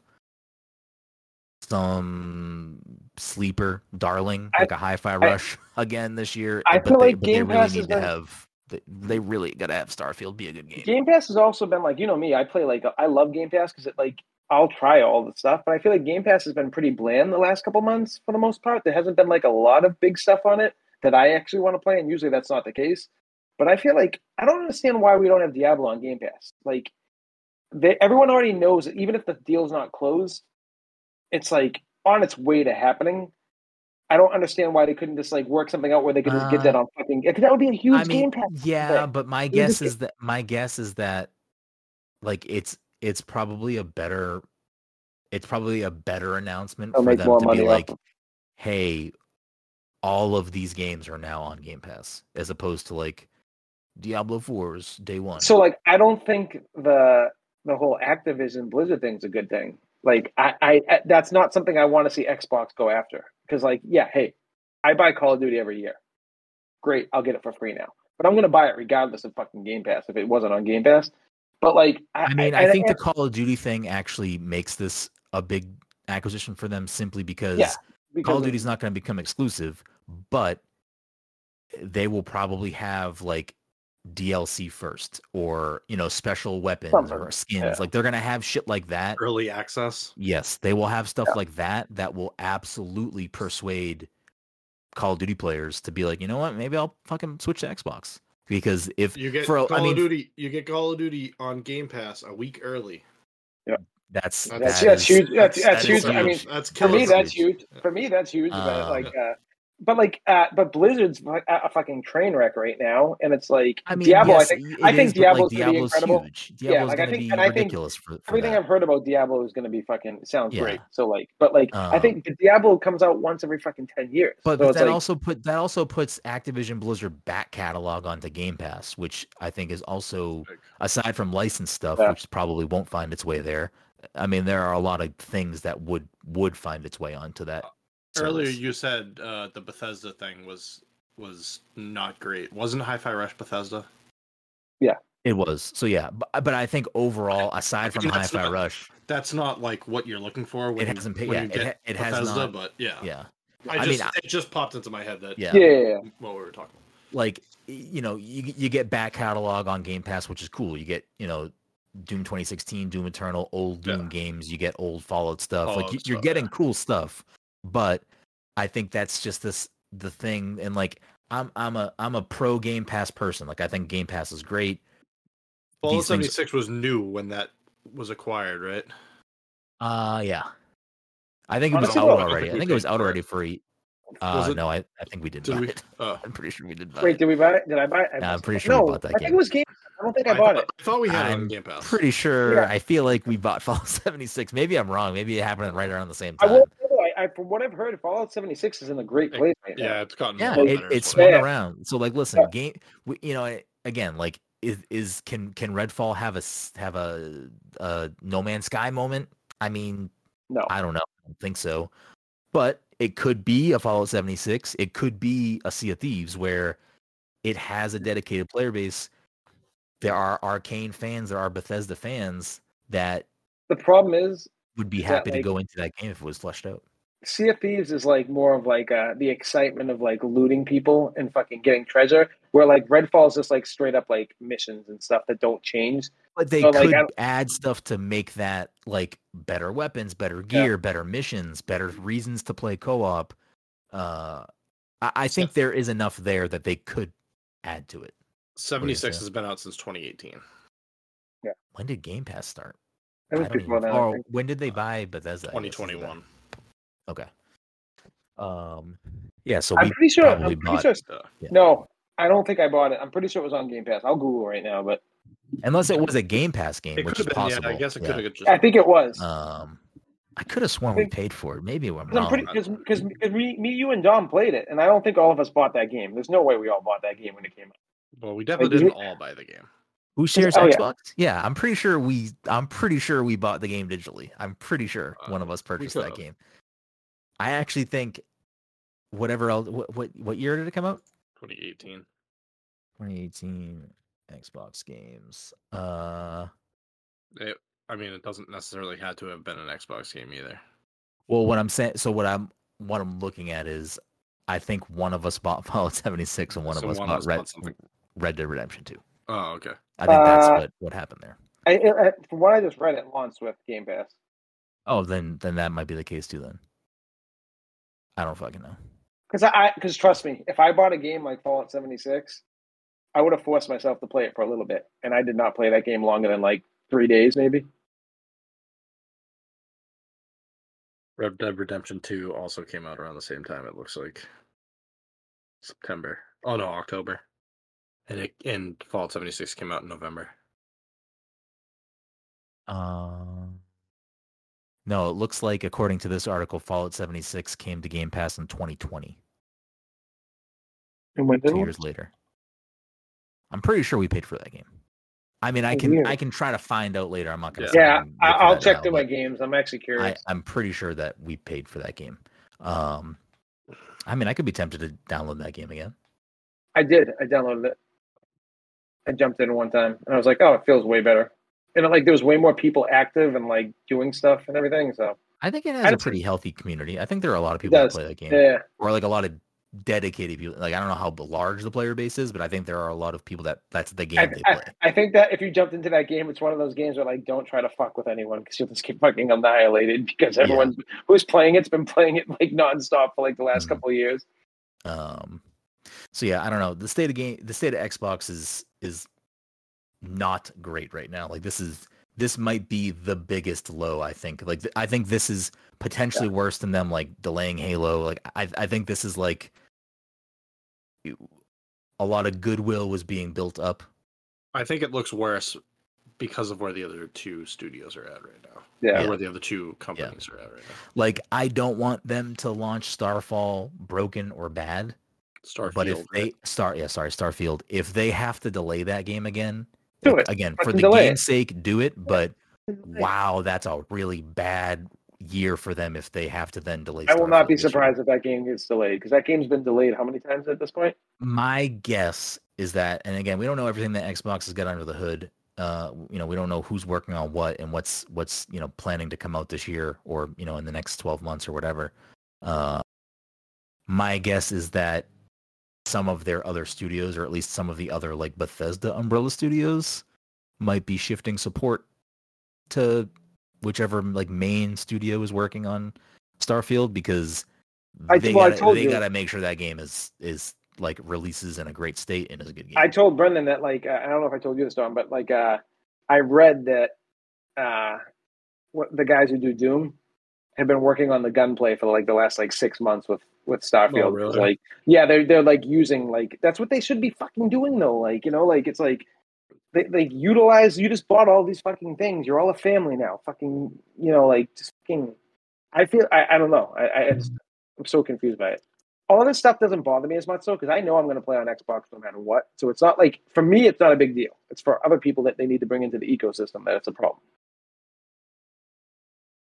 some sleeper darling, I- like a hi-fi rush again this year. I but feel they, like Game really Pass need has to have. They, really gotta have Starfield be a good game. Game Pass has also been like you know me. I play like I love Game Pass because it like I'll try all the stuff, but I feel like Game Pass has been pretty bland the last couple months for the most part. There hasn't been like a lot of big stuff on it that I actually want to play, and usually that's not the case. But I feel like I don't understand why we don't have Diablo on Game Pass. Like they, everyone already knows that even if the deal's not closed, it's like on its way to happening. I don't understand why they couldn't just like work something out where they could just get that on fucking. That would be a huge Uh, I mean, Game Pass. yeah, but my guess is that my guess is that like it's it's probably a better it's probably a better announcement They'll for them to be like, hey, all of these games are now on Game Pass, as opposed to like Diablo 4's day one. So like I don't think the the whole Activision Blizzard thing's a good thing. Like I, I I- that's not something I want to see Xbox go after. Because like, yeah, hey, I buy Call of Duty every year. Great, I'll get it for free now. But I'm gonna buy it regardless of fucking Game Pass if it wasn't on Game Pass. But like I, I mean, I, and think the Call of Duty thing actually makes this a big acquisition for them simply because because Call of Duty's not going to become exclusive, but they will probably have like DLC first or, you know, special weapons or skins. yeah. Like they're going to have shit like that. Early access. Yes, they will have stuff Yeah. like that that will absolutely persuade Call of Duty players to be like, you know what, maybe I'll fucking switch to Xbox. Because if You get for a- Call I mean, of Duty. You get Call of Duty on Game Pass a week early. that's That's- that that's is- huge. That's, that's that is huge. I mean, that's for me that's huge. huge. For me that's huge. but Um, like, uh, but like, uh, but Blizzard's a a fucking train wreck right now, and it's like I mean, Diablo. yes, I think it I think is, but, like, Diablo's gonna be incredible. huge. Yeah, like, I gonna think- be and I think ridiculous for, for Everything that. I've heard about Diablo is going to be fucking sounds great. So like, but like, I Um, think Diablo comes out once every fucking ten years. But so it's that like, also put that also puts Activision Blizzard back catalog onto Game Pass, which I think is also aside from licensed stuff, Yeah. which probably won't find its way there. I mean, there are a lot of things that would would find its way onto that. Earlier, service. you said uh, the Bethesda thing was was not great. Wasn't Hi-Fi Rush Bethesda? Yeah, it was so yeah, but, but I think overall, aside from mean, that's Hi-Fi not- Rush, That's not like what you're looking for. When It hasn't paid- when yeah, you it get ha- it has Bethesda, not- But yeah, yeah, I, I just mean, I- it just popped into my head that yeah, yeah, yeah, yeah. what we were talking. about. like you know you you get back catalog on Game Pass, which is cool. You get you know Doom 2016, Doom Eternal, old Yeah. Doom games. You get old Fallout stuff. like Fallout you, you're stuff, getting yeah. cool stuff, but I think that's just this the thing. And like I'm I'm a I'm a pro Game Pass person. Like I think Game Pass is great. Fallout These things- 76 was new when that was acquired, right? Uh yeah, I think it was out well, I don't already. I think it was out already it. for. Uh, it- no, I, I think we did Did buy we? it. Oh. I'm pretty sure we did buy Wait, it. did we buy it? Did I buy it? I Yeah, I'm pretty sure we no, bought that I think it was Game. I don't think I, bought thought, it. I thought we had it on Game Pass. pretty sure. Yeah. I feel like we bought Fallout 76. Maybe I'm wrong. Maybe it happened right around the same I time. will. I, I, from what I've heard, Fallout 76 is in a great place right now. Yeah, it's gotten yeah, it, better, is it's what swung Yeah. around. So like, listen, Yeah. game. we- You know, again, like, is is can can Redfall have a s- have a, a No Man's Sky moment? I mean, No, I don't know. I don't think so. But it could be a Fallout 76. It could be a Sea of Thieves where it has a dedicated player base. There are Arkane fans, there are Bethesda fans that the problem is would be Is that, happy to go into that game if it was fleshed out. Sea of Thieves is like more of like uh, the excitement of like looting people and fucking getting treasure. Where like Redfall is just like straight up like missions and stuff that don't change. But they So, could I- add stuff to make that like better weapons, better gear, better missions, better reasons to play co-op. Uh, I, I think there is enough there that they could add to it. 76 has been out since 2018. Yeah. When did Game Pass start? That was I don't before even- that. Or when did they buy Bethesda? I guess is the- 2021. Okay. Um. Yeah. So I'm we pretty sure. I'm pretty bought, sure. Yeah. No, I don't think I bought it. I'm pretty sure it was on Game Pass. I'll Google right now, but unless it was a Game Pass game, it which is been. possible. Yeah, I guess it yeah. could have just. I think it was. Um, I could have sworn I we paid for it. Maybe I'm 'Cause I'm wrong. pretty because because me, me, you, and Dom played it, and I don't think all of us bought that game. There's no way we all bought that game when it came out. well, we definitely Like, didn't all buy the game. Who shares oh, yeah. Xbox? Yeah. I'm pretty sure we. I'm pretty sure we bought the game digitally. I'm pretty sure Uh, one of us purchased that game. I actually think whatever else. What what what year did it come out? 2018. 2018 Xbox games. Uh. It, I mean, it doesn't necessarily have to have been an Xbox game either. Well, what I'm saying. So what I'm what I'm looking at is, I think one of us bought Fallout 76 and one So of us one bought us Red bought. Red Dead Redemption 2. Oh, okay. I think that's Uh, what what happened there. I, I, I- from what I just read, it launched with Game Pass. Oh, then then that might be the case too. Then I don't fucking know. Because I, because trust me, if I bought a game like Fallout 76, I would have forced myself to play it for a little bit, and I did not play that game longer than like three days, maybe. Red Dead Redemption 2 also came out around the same time. It looks like September. Oh no, October. And it and Fallout 76 came out in November. Um, no, it looks like according to this article, Fallout 76 came to Game Pass in 2020, And when did two years later. I'm pretty sure we paid for that game. I mean, I Oh, can weird. I can try to find out later. I'm not gonna. Yeah. sit here Yeah, and I, look for I'll check now, through my games. I'm actually I, curious. I'm pretty sure that we paid for that game. Um, I mean, I could be tempted to download that game again. I did. I downloaded it. I jumped in one time, and I was like, "Oh, it feels way better." And like, there was way more people active and like doing stuff and everything. So I think it has a pretty healthy community. I think there are a lot of people that play that game, yeah, or like a lot of dedicated people. Like I don't know how large the player base is, but I think there are a lot of people that that's the game I, they I, play. I think that if you jumped into that game, it's one of those games where like, don't try to fuck with anyone because you'll just get fucking annihilated because Yeah. everyone who's playing it's been playing it like nonstop for like the last Mhm. couple of years. Um, so yeah, I don't know. The state of game, the state of Xbox is is not great right now. Like this is this might be the biggest low. I think. Like th- I think this is potentially worse than them like delaying Halo. Like I I think this is like a lot of goodwill was being built up. I think it looks worse because of where the other two studios are at right now. Yeah. Or where the other two companies are at right now. Like I don't want them to launch Starfall broken or bad. Starfield. But if right? they start, yeah, sorry, Starfield. If they have to delay that game again, Do it. again for the game's it. sake, do it. But wow, that's a really bad year for them if they have to then delay. I will not be this year. surprised if that game gets delayed because that game's been delayed how many times at this point? My guess is that, and again, we don't know everything that Xbox has got under the hood. Uh, you know, we don't know who's working on what and what's what's you know planning to come out this year or you know in the next twelve months or whatever. Uh, my guess is that some of their other studios, or at least some of the other like Bethesda umbrella studios, might be shifting support to whichever like main studio is working on Starfield because I- they well, gotta, they you. gotta make sure that game is is like releases in a great state and is a good game. I told Brenden that like uh, I don't know if I told you this, Dom, but like uh, I read that uh, what the guys who do Doom have been working on the gunplay for like the last like six months with with Starfield. Oh, really? Like, yeah, they're they're like using like that's what they should be fucking doing though. Like, you know, like it's like they they utilize. You just bought all these fucking things. You're all a family now. Fucking, you know, like just fucking. I feel I, I don't know. I I just, I'm so confused by it. All this stuff doesn't bother me as much though, because I know I'm going to play on Xbox no matter what. So it's not like for me, it's not a big deal. It's for other people that they need to bring into the ecosystem that it's a problem.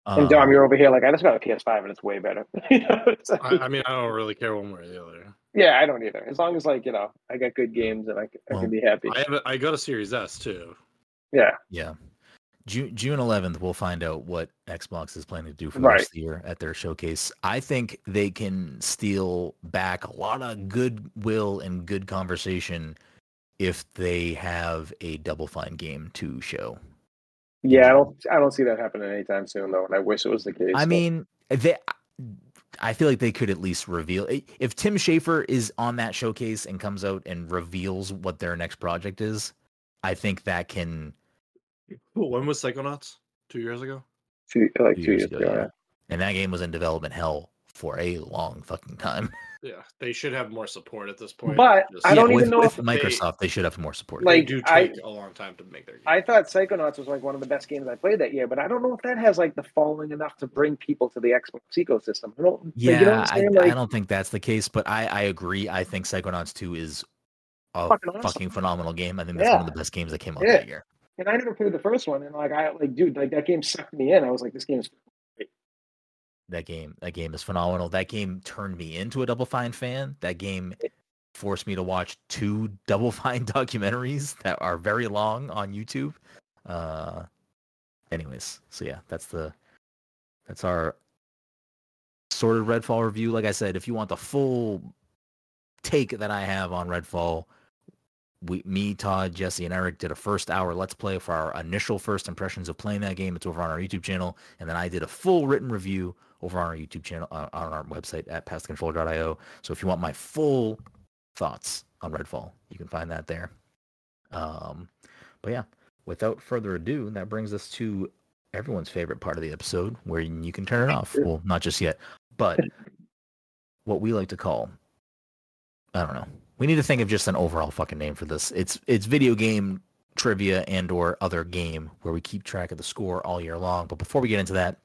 And Dom, Um, you're over here like I just got a PS5 and it's way better. You know, it's like- I, I mean, I don't really care one way or the other. yeah, I don't either. As long as like you know, I got good games and I Well, can be happy. I have a, I got a Series S too. Yeah, Yeah. June June 11th, we'll find out what Xbox is planning to do for the Right. rest of the year at their showcase. I think they can steal back a lot of goodwill and good conversation if they have a Double Fine game to show. Yeah. I don't I don't see that happening anytime soon though, and I wish it was the case. I but- mean, they. I feel like they could at least reveal if Tim Schafer is on that showcase and comes out and reveals what their next project is. I think that can When was Psychonauts? Two years ago. two, like two two years years ago, ago. yeah. yeah. and that game was in development hell for a long fucking time. Yeah, they should have more support at this point. But Just- I don't with, even know with if Microsoft they should have more support. they do I- take a long time to make their game. I thought Psychonauts was like one of the best games I played that year, but I don't know if that has like the following enough to bring people to the Xbox ecosystem. I don't. like, yeah, you know I'm I, saying? I Like, don't think that's the case, but I, I agree. I think Psychonauts 2 is a Fucking fucking, phenomenal game. I think that's one of the best games that came out Yeah. that year. and I never played the first one, and like I like, dude, like that game sucked me in. I was like, this game is That game, that game is phenomenal. That game turned me into a Double Fine fan. That game forced me to watch two Double Fine documentaries that are very long on YouTube. Uh, anyways, so yeah, that's the that's our sort of Redfall review. Like I said, if you want the full take that I have on Redfall, we, me, Todd, Jesse, and Eric did a first hour Let's Play for our initial first impressions of playing that game. It's over on our YouTube channel, and then I did a full written review over on our YouTube channel uh, on our website at pastcontroller.io. So if you want my full thoughts on Redfall, you can find that there. Um, but yeah, without further ado, that brings us to everyone's favorite part of the episode, where you can turn it off. Well, not just yet, but what we like to call I don't know. We need to think of just an overall fucking name for this. It's it's video game trivia and or other game where we keep track of the score all year long. But before we get into that,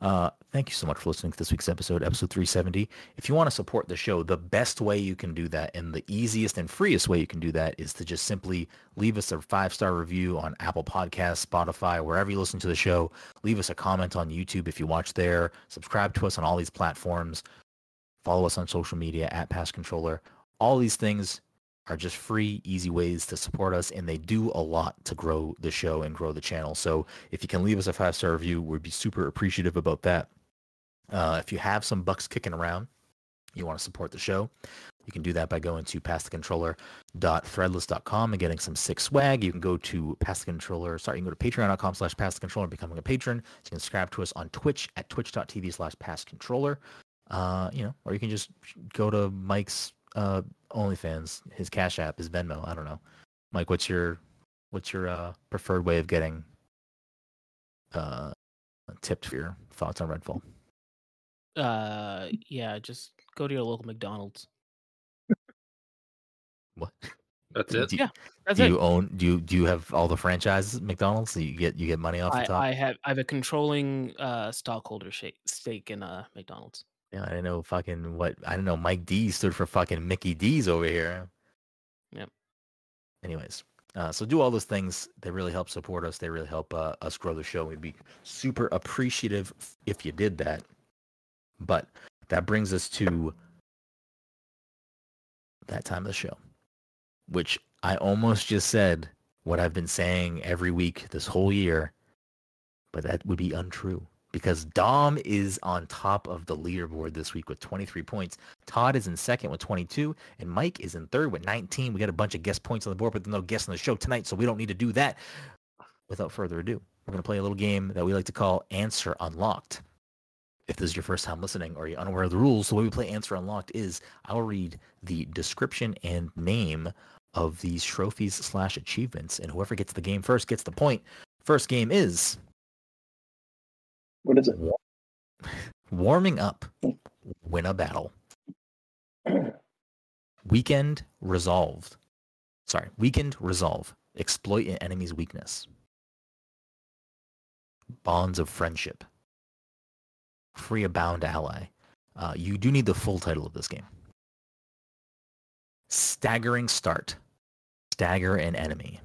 uh, thank you so much for listening to this week's episode, episode 370. If you want to support the show, the best way you can do that and the easiest and freest way you can do that is to just simply leave us a five-star review on Apple Podcasts, Spotify, wherever you listen to the show. Leave us a comment on YouTube if you watch there. Subscribe to us on all these platforms. Follow us on social media at Pass Controller. All these things are just free, easy ways to support us, and they do a lot to grow the show and grow the channel. So if you can leave us a five star review, we'd be super appreciative about that. Uh, if you have some bucks kicking around, you want to support the show, you can do that by going to passthecontroller.threadless.com and getting some sick swag. You can go to Pass the Controller, sorry, you can go to patreon.com slash pass the controller and becoming a patron. You can subscribe to us on Twitch at twitch.tv slash pass controller. Uh, you know, or you can just go to Mike's uh OnlyFans, his Cash App, his Venmo. I don't know. Mike, what's your what's your uh preferred way of getting uh tipped for your thoughts on Redfall? Uh, yeah, just go to your local McDonald's. What? That's it. Do, Yeah, That's do it. you own do you do you have all the franchises at McDonald's? So you get you get money off the top? I have I have a controlling uh stockholder shake, stake in uh McDonald's. Yeah, I didn't know fucking what I didn't know Mike D stood for fucking Mickey D's over here. Yep. Anyways, uh, so do all those things. They really help support us. They really help uh, us grow the show. We'd be super appreciative if you did that. But that brings us to that time of the show, which I almost just said what I've been saying every week this whole year, but that would be untrue because Dom is on top of the leaderboard this week with 23 points. Todd is in second with 22, and Mike is in third with 19. We got a bunch of guest points on the board, but no guests on the show tonight, so we don't need to do that. Without further ado, we're going to play a little game that we like to call Answer Unlocked. If this is your first time listening or you're unaware of the rules, the way we play Answer Unlocked is I'll read the description and name of these trophies slash achievements, and whoever gets the game first gets the point. First game is What is it? Warming up. Win a battle. Weekend resolved. Sorry, weakened resolve. Exploit an enemy's weakness. Bonds of friendship. Free a bound ally. Uh, you do need the full title of this game. Staggering start. Stagger an enemy.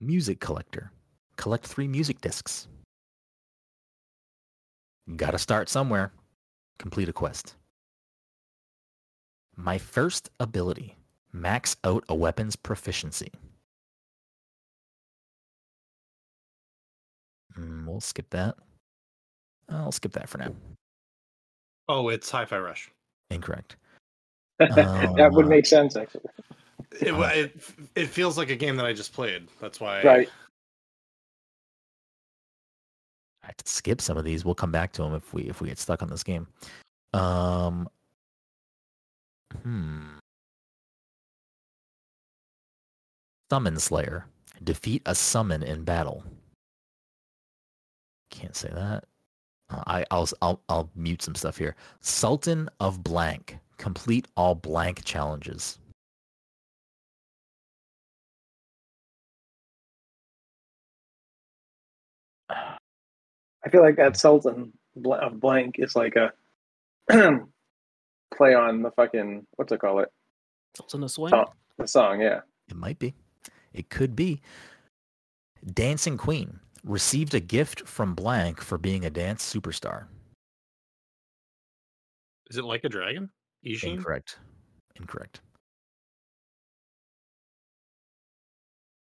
Music collector. Collect three music discs. Gotta start somewhere. Complete a quest. My first ability. Max out a weapon's proficiency. Mm, we'll skip that. I'll skip that for now. Oh, it's Hi-Fi Rush. Incorrect. that would Uh, make sense, actually. It, Uh, it it feels like a game that I just played. That's why. Right. I to skip some of these. We'll come back to them if we if we get stuck on this game. Um. Hmm. Summon Slayer. Defeat a summon in battle. Can't say that. Uh, I I'll I'll I'll mute some stuff here. Sultan of Blank. Complete all blank challenges. I feel like that Sultan bl- of blank is like a play on the fucking what's it call it It's in the swing. Oh. the song. Yeah, It might be. It could be. Dancing Queen received a gift from Blank for being a dance superstar. Is it like a dragon? Ishin? Incorrect. Incorrect.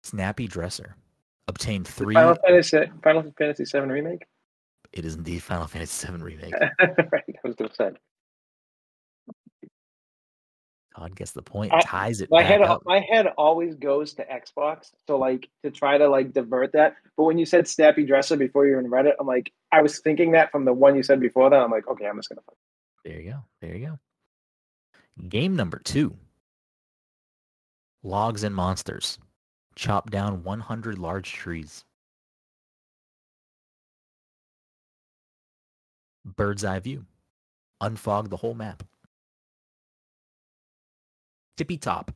Snappy Dresser obtained three. Final Fantasy Final Fantasy Seven remake. It is indeed Final Fantasy VII remake. right, I was gonna say. Todd gets the point. I- Ties it My back head, up. my head always goes to Xbox, so like to try to like divert that. But when you said Snappy Dresser before you even read it, I'm like, I was thinking that from the one you said before that. I'm like, okay, I'm just gonna. fuck- There you go. There you go. Game number two. Logs and monsters. Chop down 100 large trees. Bird's eye view. Unfog the whole map. Tippy top.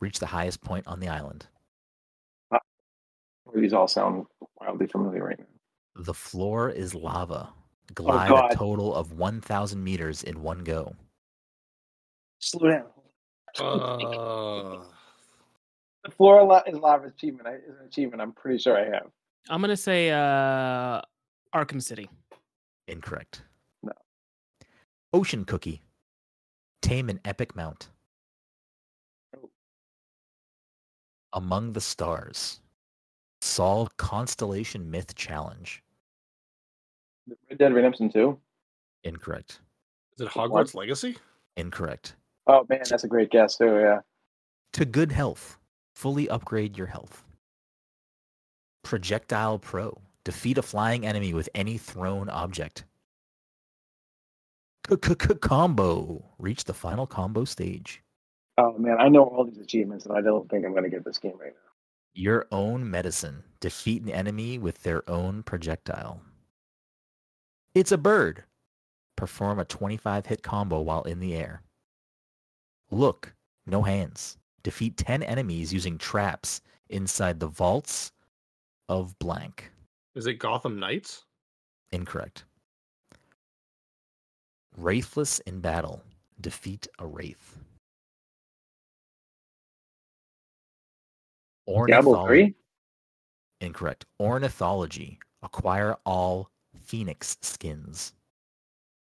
Reach the highest point on the island. These all sound wildly familiar right now. The floor is lava. Glide God. a total of 1,000 meters in one go. Slow down. Uh, The floor is lava achievement. I- Is an achievement. I'm pretty sure I have. I'm gonna say uh, Arkham City. Incorrect. No. Ocean cookie. Tame an epic mount. Oh. Among the stars. Solve constellation myth challenge. Red Dead Redemption Two. Incorrect. is it Hogwarts Legacy? Incorrect. Oh man, that's a great guess too. Yeah. To good health. Fully upgrade your health. Projectile Pro. Defeat a flying enemy with any thrown object. Combo. Reach the final combo stage. Oh man, I know all these achievements, and I don't think I'm gonna get this game right now. Your own medicine. Defeat an enemy with their own projectile. It's a bird. Perform a 25 hit combo while in the air. Look, no hands. Defeat 10 enemies using traps inside the vaults of blank. Is it Gotham Knights? Incorrect. Wraithless in battle. Defeat a wraith. Diablo Three. Incorrect. Ornithology. Acquire all phoenix skins.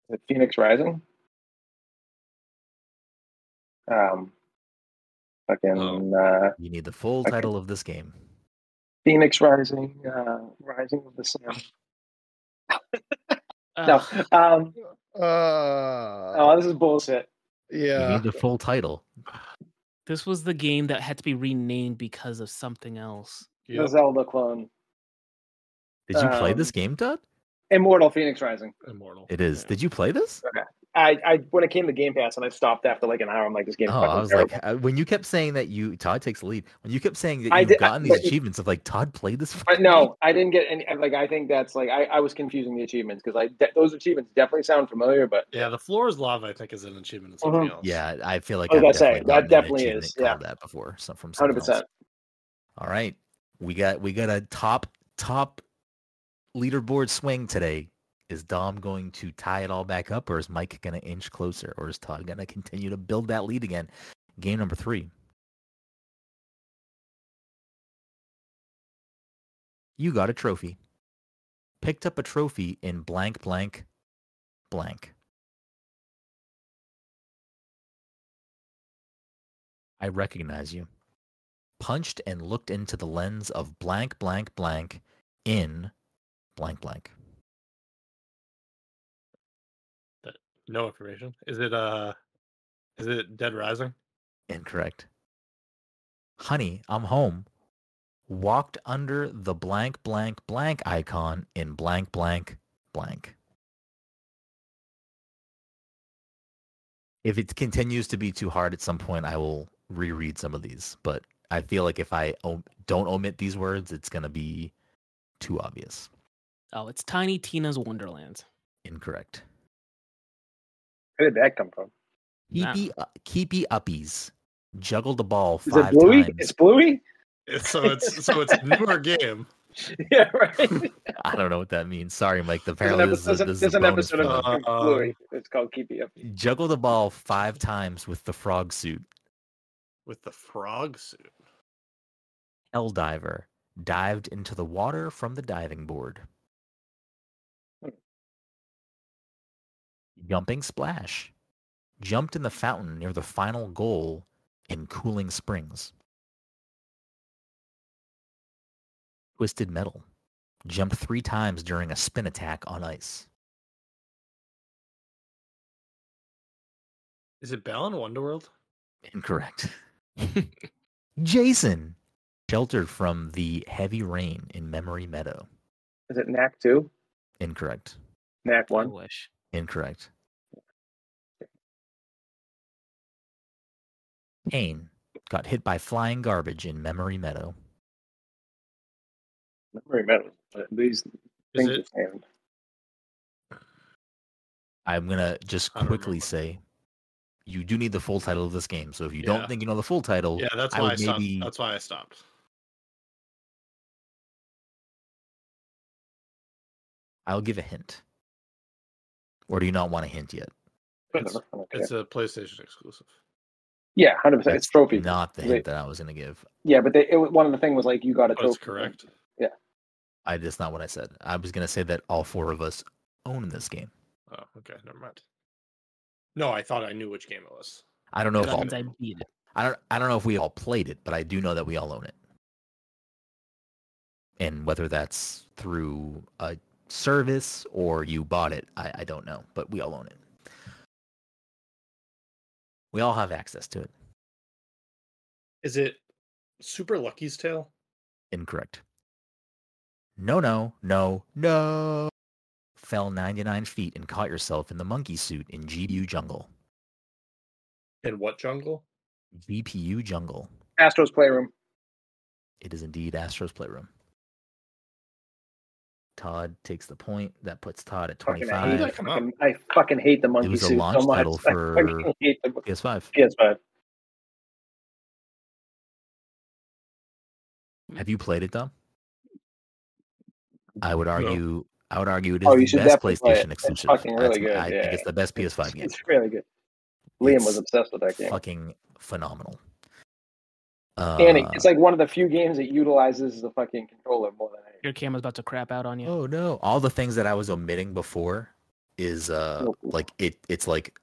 Is it Fenyx Rising? Um, fucking Oh. uh, You need the full Okay. title of this game. Fenyx Rising, uh, Rising of the Sun. Uh, No, um, Uh, oh, this is bullshit. You yeah. need the full title. This was the game that had to be renamed because of something else. The Zelda clone, Did you play this Um, game, Dud? Immortal Fenyx Rising. Immortal. It is. Yeah. Did you play this? I, I when it came to Game Pass and I stopped after like an hour, I'm like, this game. Oh, I was terrible. like, uh, when you kept saying that you Todd takes the lead. When you kept saying that you've did- gotten but these it- achievements of like Todd played this. But fucking no, I didn't get any. Like, I think that's like I, I was confusing the achievements because I de- those achievements definitely sound familiar, but Yeah, the floor is lava. I think is an achievement. and Mhm. something else. Yeah, I feel like I was I've say, that definitely is, yeah. that before. So from hundred percent. All right, we got we got a top top leaderboard swing today. Is Dom going to tie it all back up, or is Mike going to inch closer, or is Todd going to continue to build that lead again? Game number three. You got a trophy. Picked up a trophy in blank blank blank. I recognize you. Punched and looked into the lens of blank blank blank in blank blank. No information. Is it uh? Is it Dead Rising? Incorrect. Honey, I'm home. Walked under the blank blank blank icon in blank blank blank. If it continues to be too hard at some point, I will reread some of these. But I feel like if I om- don't omit these words, it's going to be too obvious. Oh, it's Tiny Tina's Wonderland. Incorrect. Where did that come from? Nah. Keepy, uh, keepy uppies. Juggle the ball Is five it Bluey? times. It's Bluey. It's, so it's so it's newer game. yeah, right. I don't know what that means. Sorry, Mike. The There's an, apparently this is, there's a, an- this is there's an episode for of. Uh, Bluey. It's called Keep You Up. Juggle the ball five times with the frog suit. with the frog suit. Hell diver dived into the water from the diving board. Jumping splash jumped in the fountain near the final goal in Cooling Springs. Twisted metal jumped three times during a spin attack on ice. Is it Balan Wonderworld? Incorrect. Jason sheltered from the heavy rain in Memory Meadow. Is it Knack two? Incorrect. Knack 1? wish. Incorrect. Kane got hit by flying garbage in Memory Meadow. Memory Meadow. Uh, these Is things it? are. I'm gonna just quickly remember. say, you do need the full title of this game. So if you Yeah. don't think you know the full title, Yeah, that's I why I, would stopped. maybe- That's why I stopped. I'll give a hint. Or do you not want a hint yet? It's, Whatever, I don't care. it's a PlayStation exclusive. Yeah, hundred percent. It's trophy. Not the Wait. hint that I was gonna give. Yeah, but they, it, was- one of the thing was like you got a Oh, that's correct. Yeah. I that's not what I said. I was gonna say that all four of us own this game. Oh, okay, never mind. No, I thought I knew which game it was. I don't know if That all I beat it. I don't I don't know if we all played it, but I do know that we all own it. And whether that's through a service or you bought it, I, I don't know, but we all own it. We all have access to it. Is it Super Lucky's Tale? Incorrect. No, no, no, no. Fell 99 feet and caught yourself in the monkey suit in GPU Jungle. In what jungle? GPU Jungle. Astro's Playroom. It is indeed Astro's Playroom. Todd takes the point. That puts Todd at 25. hate, that I, fucking, I fucking hate the monkey It was a suit launch so title I for- the PS5. PS5. Have you played it though? I would argue. I would argue it is Oh, the best definitely play it. PlayStation It's exclusive. fucking really That's- good, I yeah. think it's the best PS5 game. It's really good. Liam was obsessed with that game. Fucking phenomenal. Uh, and it- it's like one of the few games that utilizes the fucking controller more than anything. Your camera's about to crap out on you. Oh no! All the things that I was omitting before is uh Nope. like it. It's like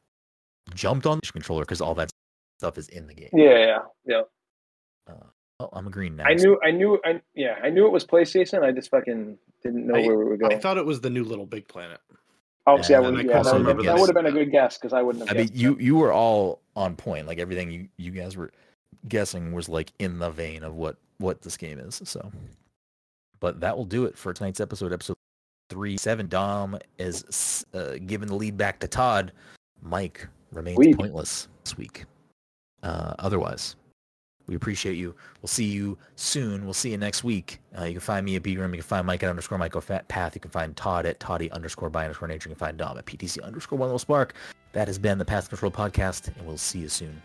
jumped on the controller because all that stuff is in the game. Yeah, yeah, yeah. Oh, I'm agreeing now. I knew, I knew, I yeah, I knew it was PlayStation. I just fucking didn't know I- where we were going. I thought it was the new Little Big Planet. Obviously, I Yeah, would. I Yeah, couldn't that, would- remember that would have been a good guess because I wouldn't have. I mean, guessed you that. you were all on point. Like everything you you guys were guessing was like in the vein of what what this game is. So, but that will do it for tonight's episode. Episode three seven. Dom is uh, giving the lead back to Todd. Mike remains pointless this week. Uh, otherwise, we appreciate you. We'll see you soon. We'll see you next week. Uh, you can find me at Bgram. You can find Mike at underscore Michael Fat Path. You can find Todd at Toddy underscore by underscore nature. You can find Dom at PTC underscore one little spark. That has been the Path Control podcast, and we'll see you soon.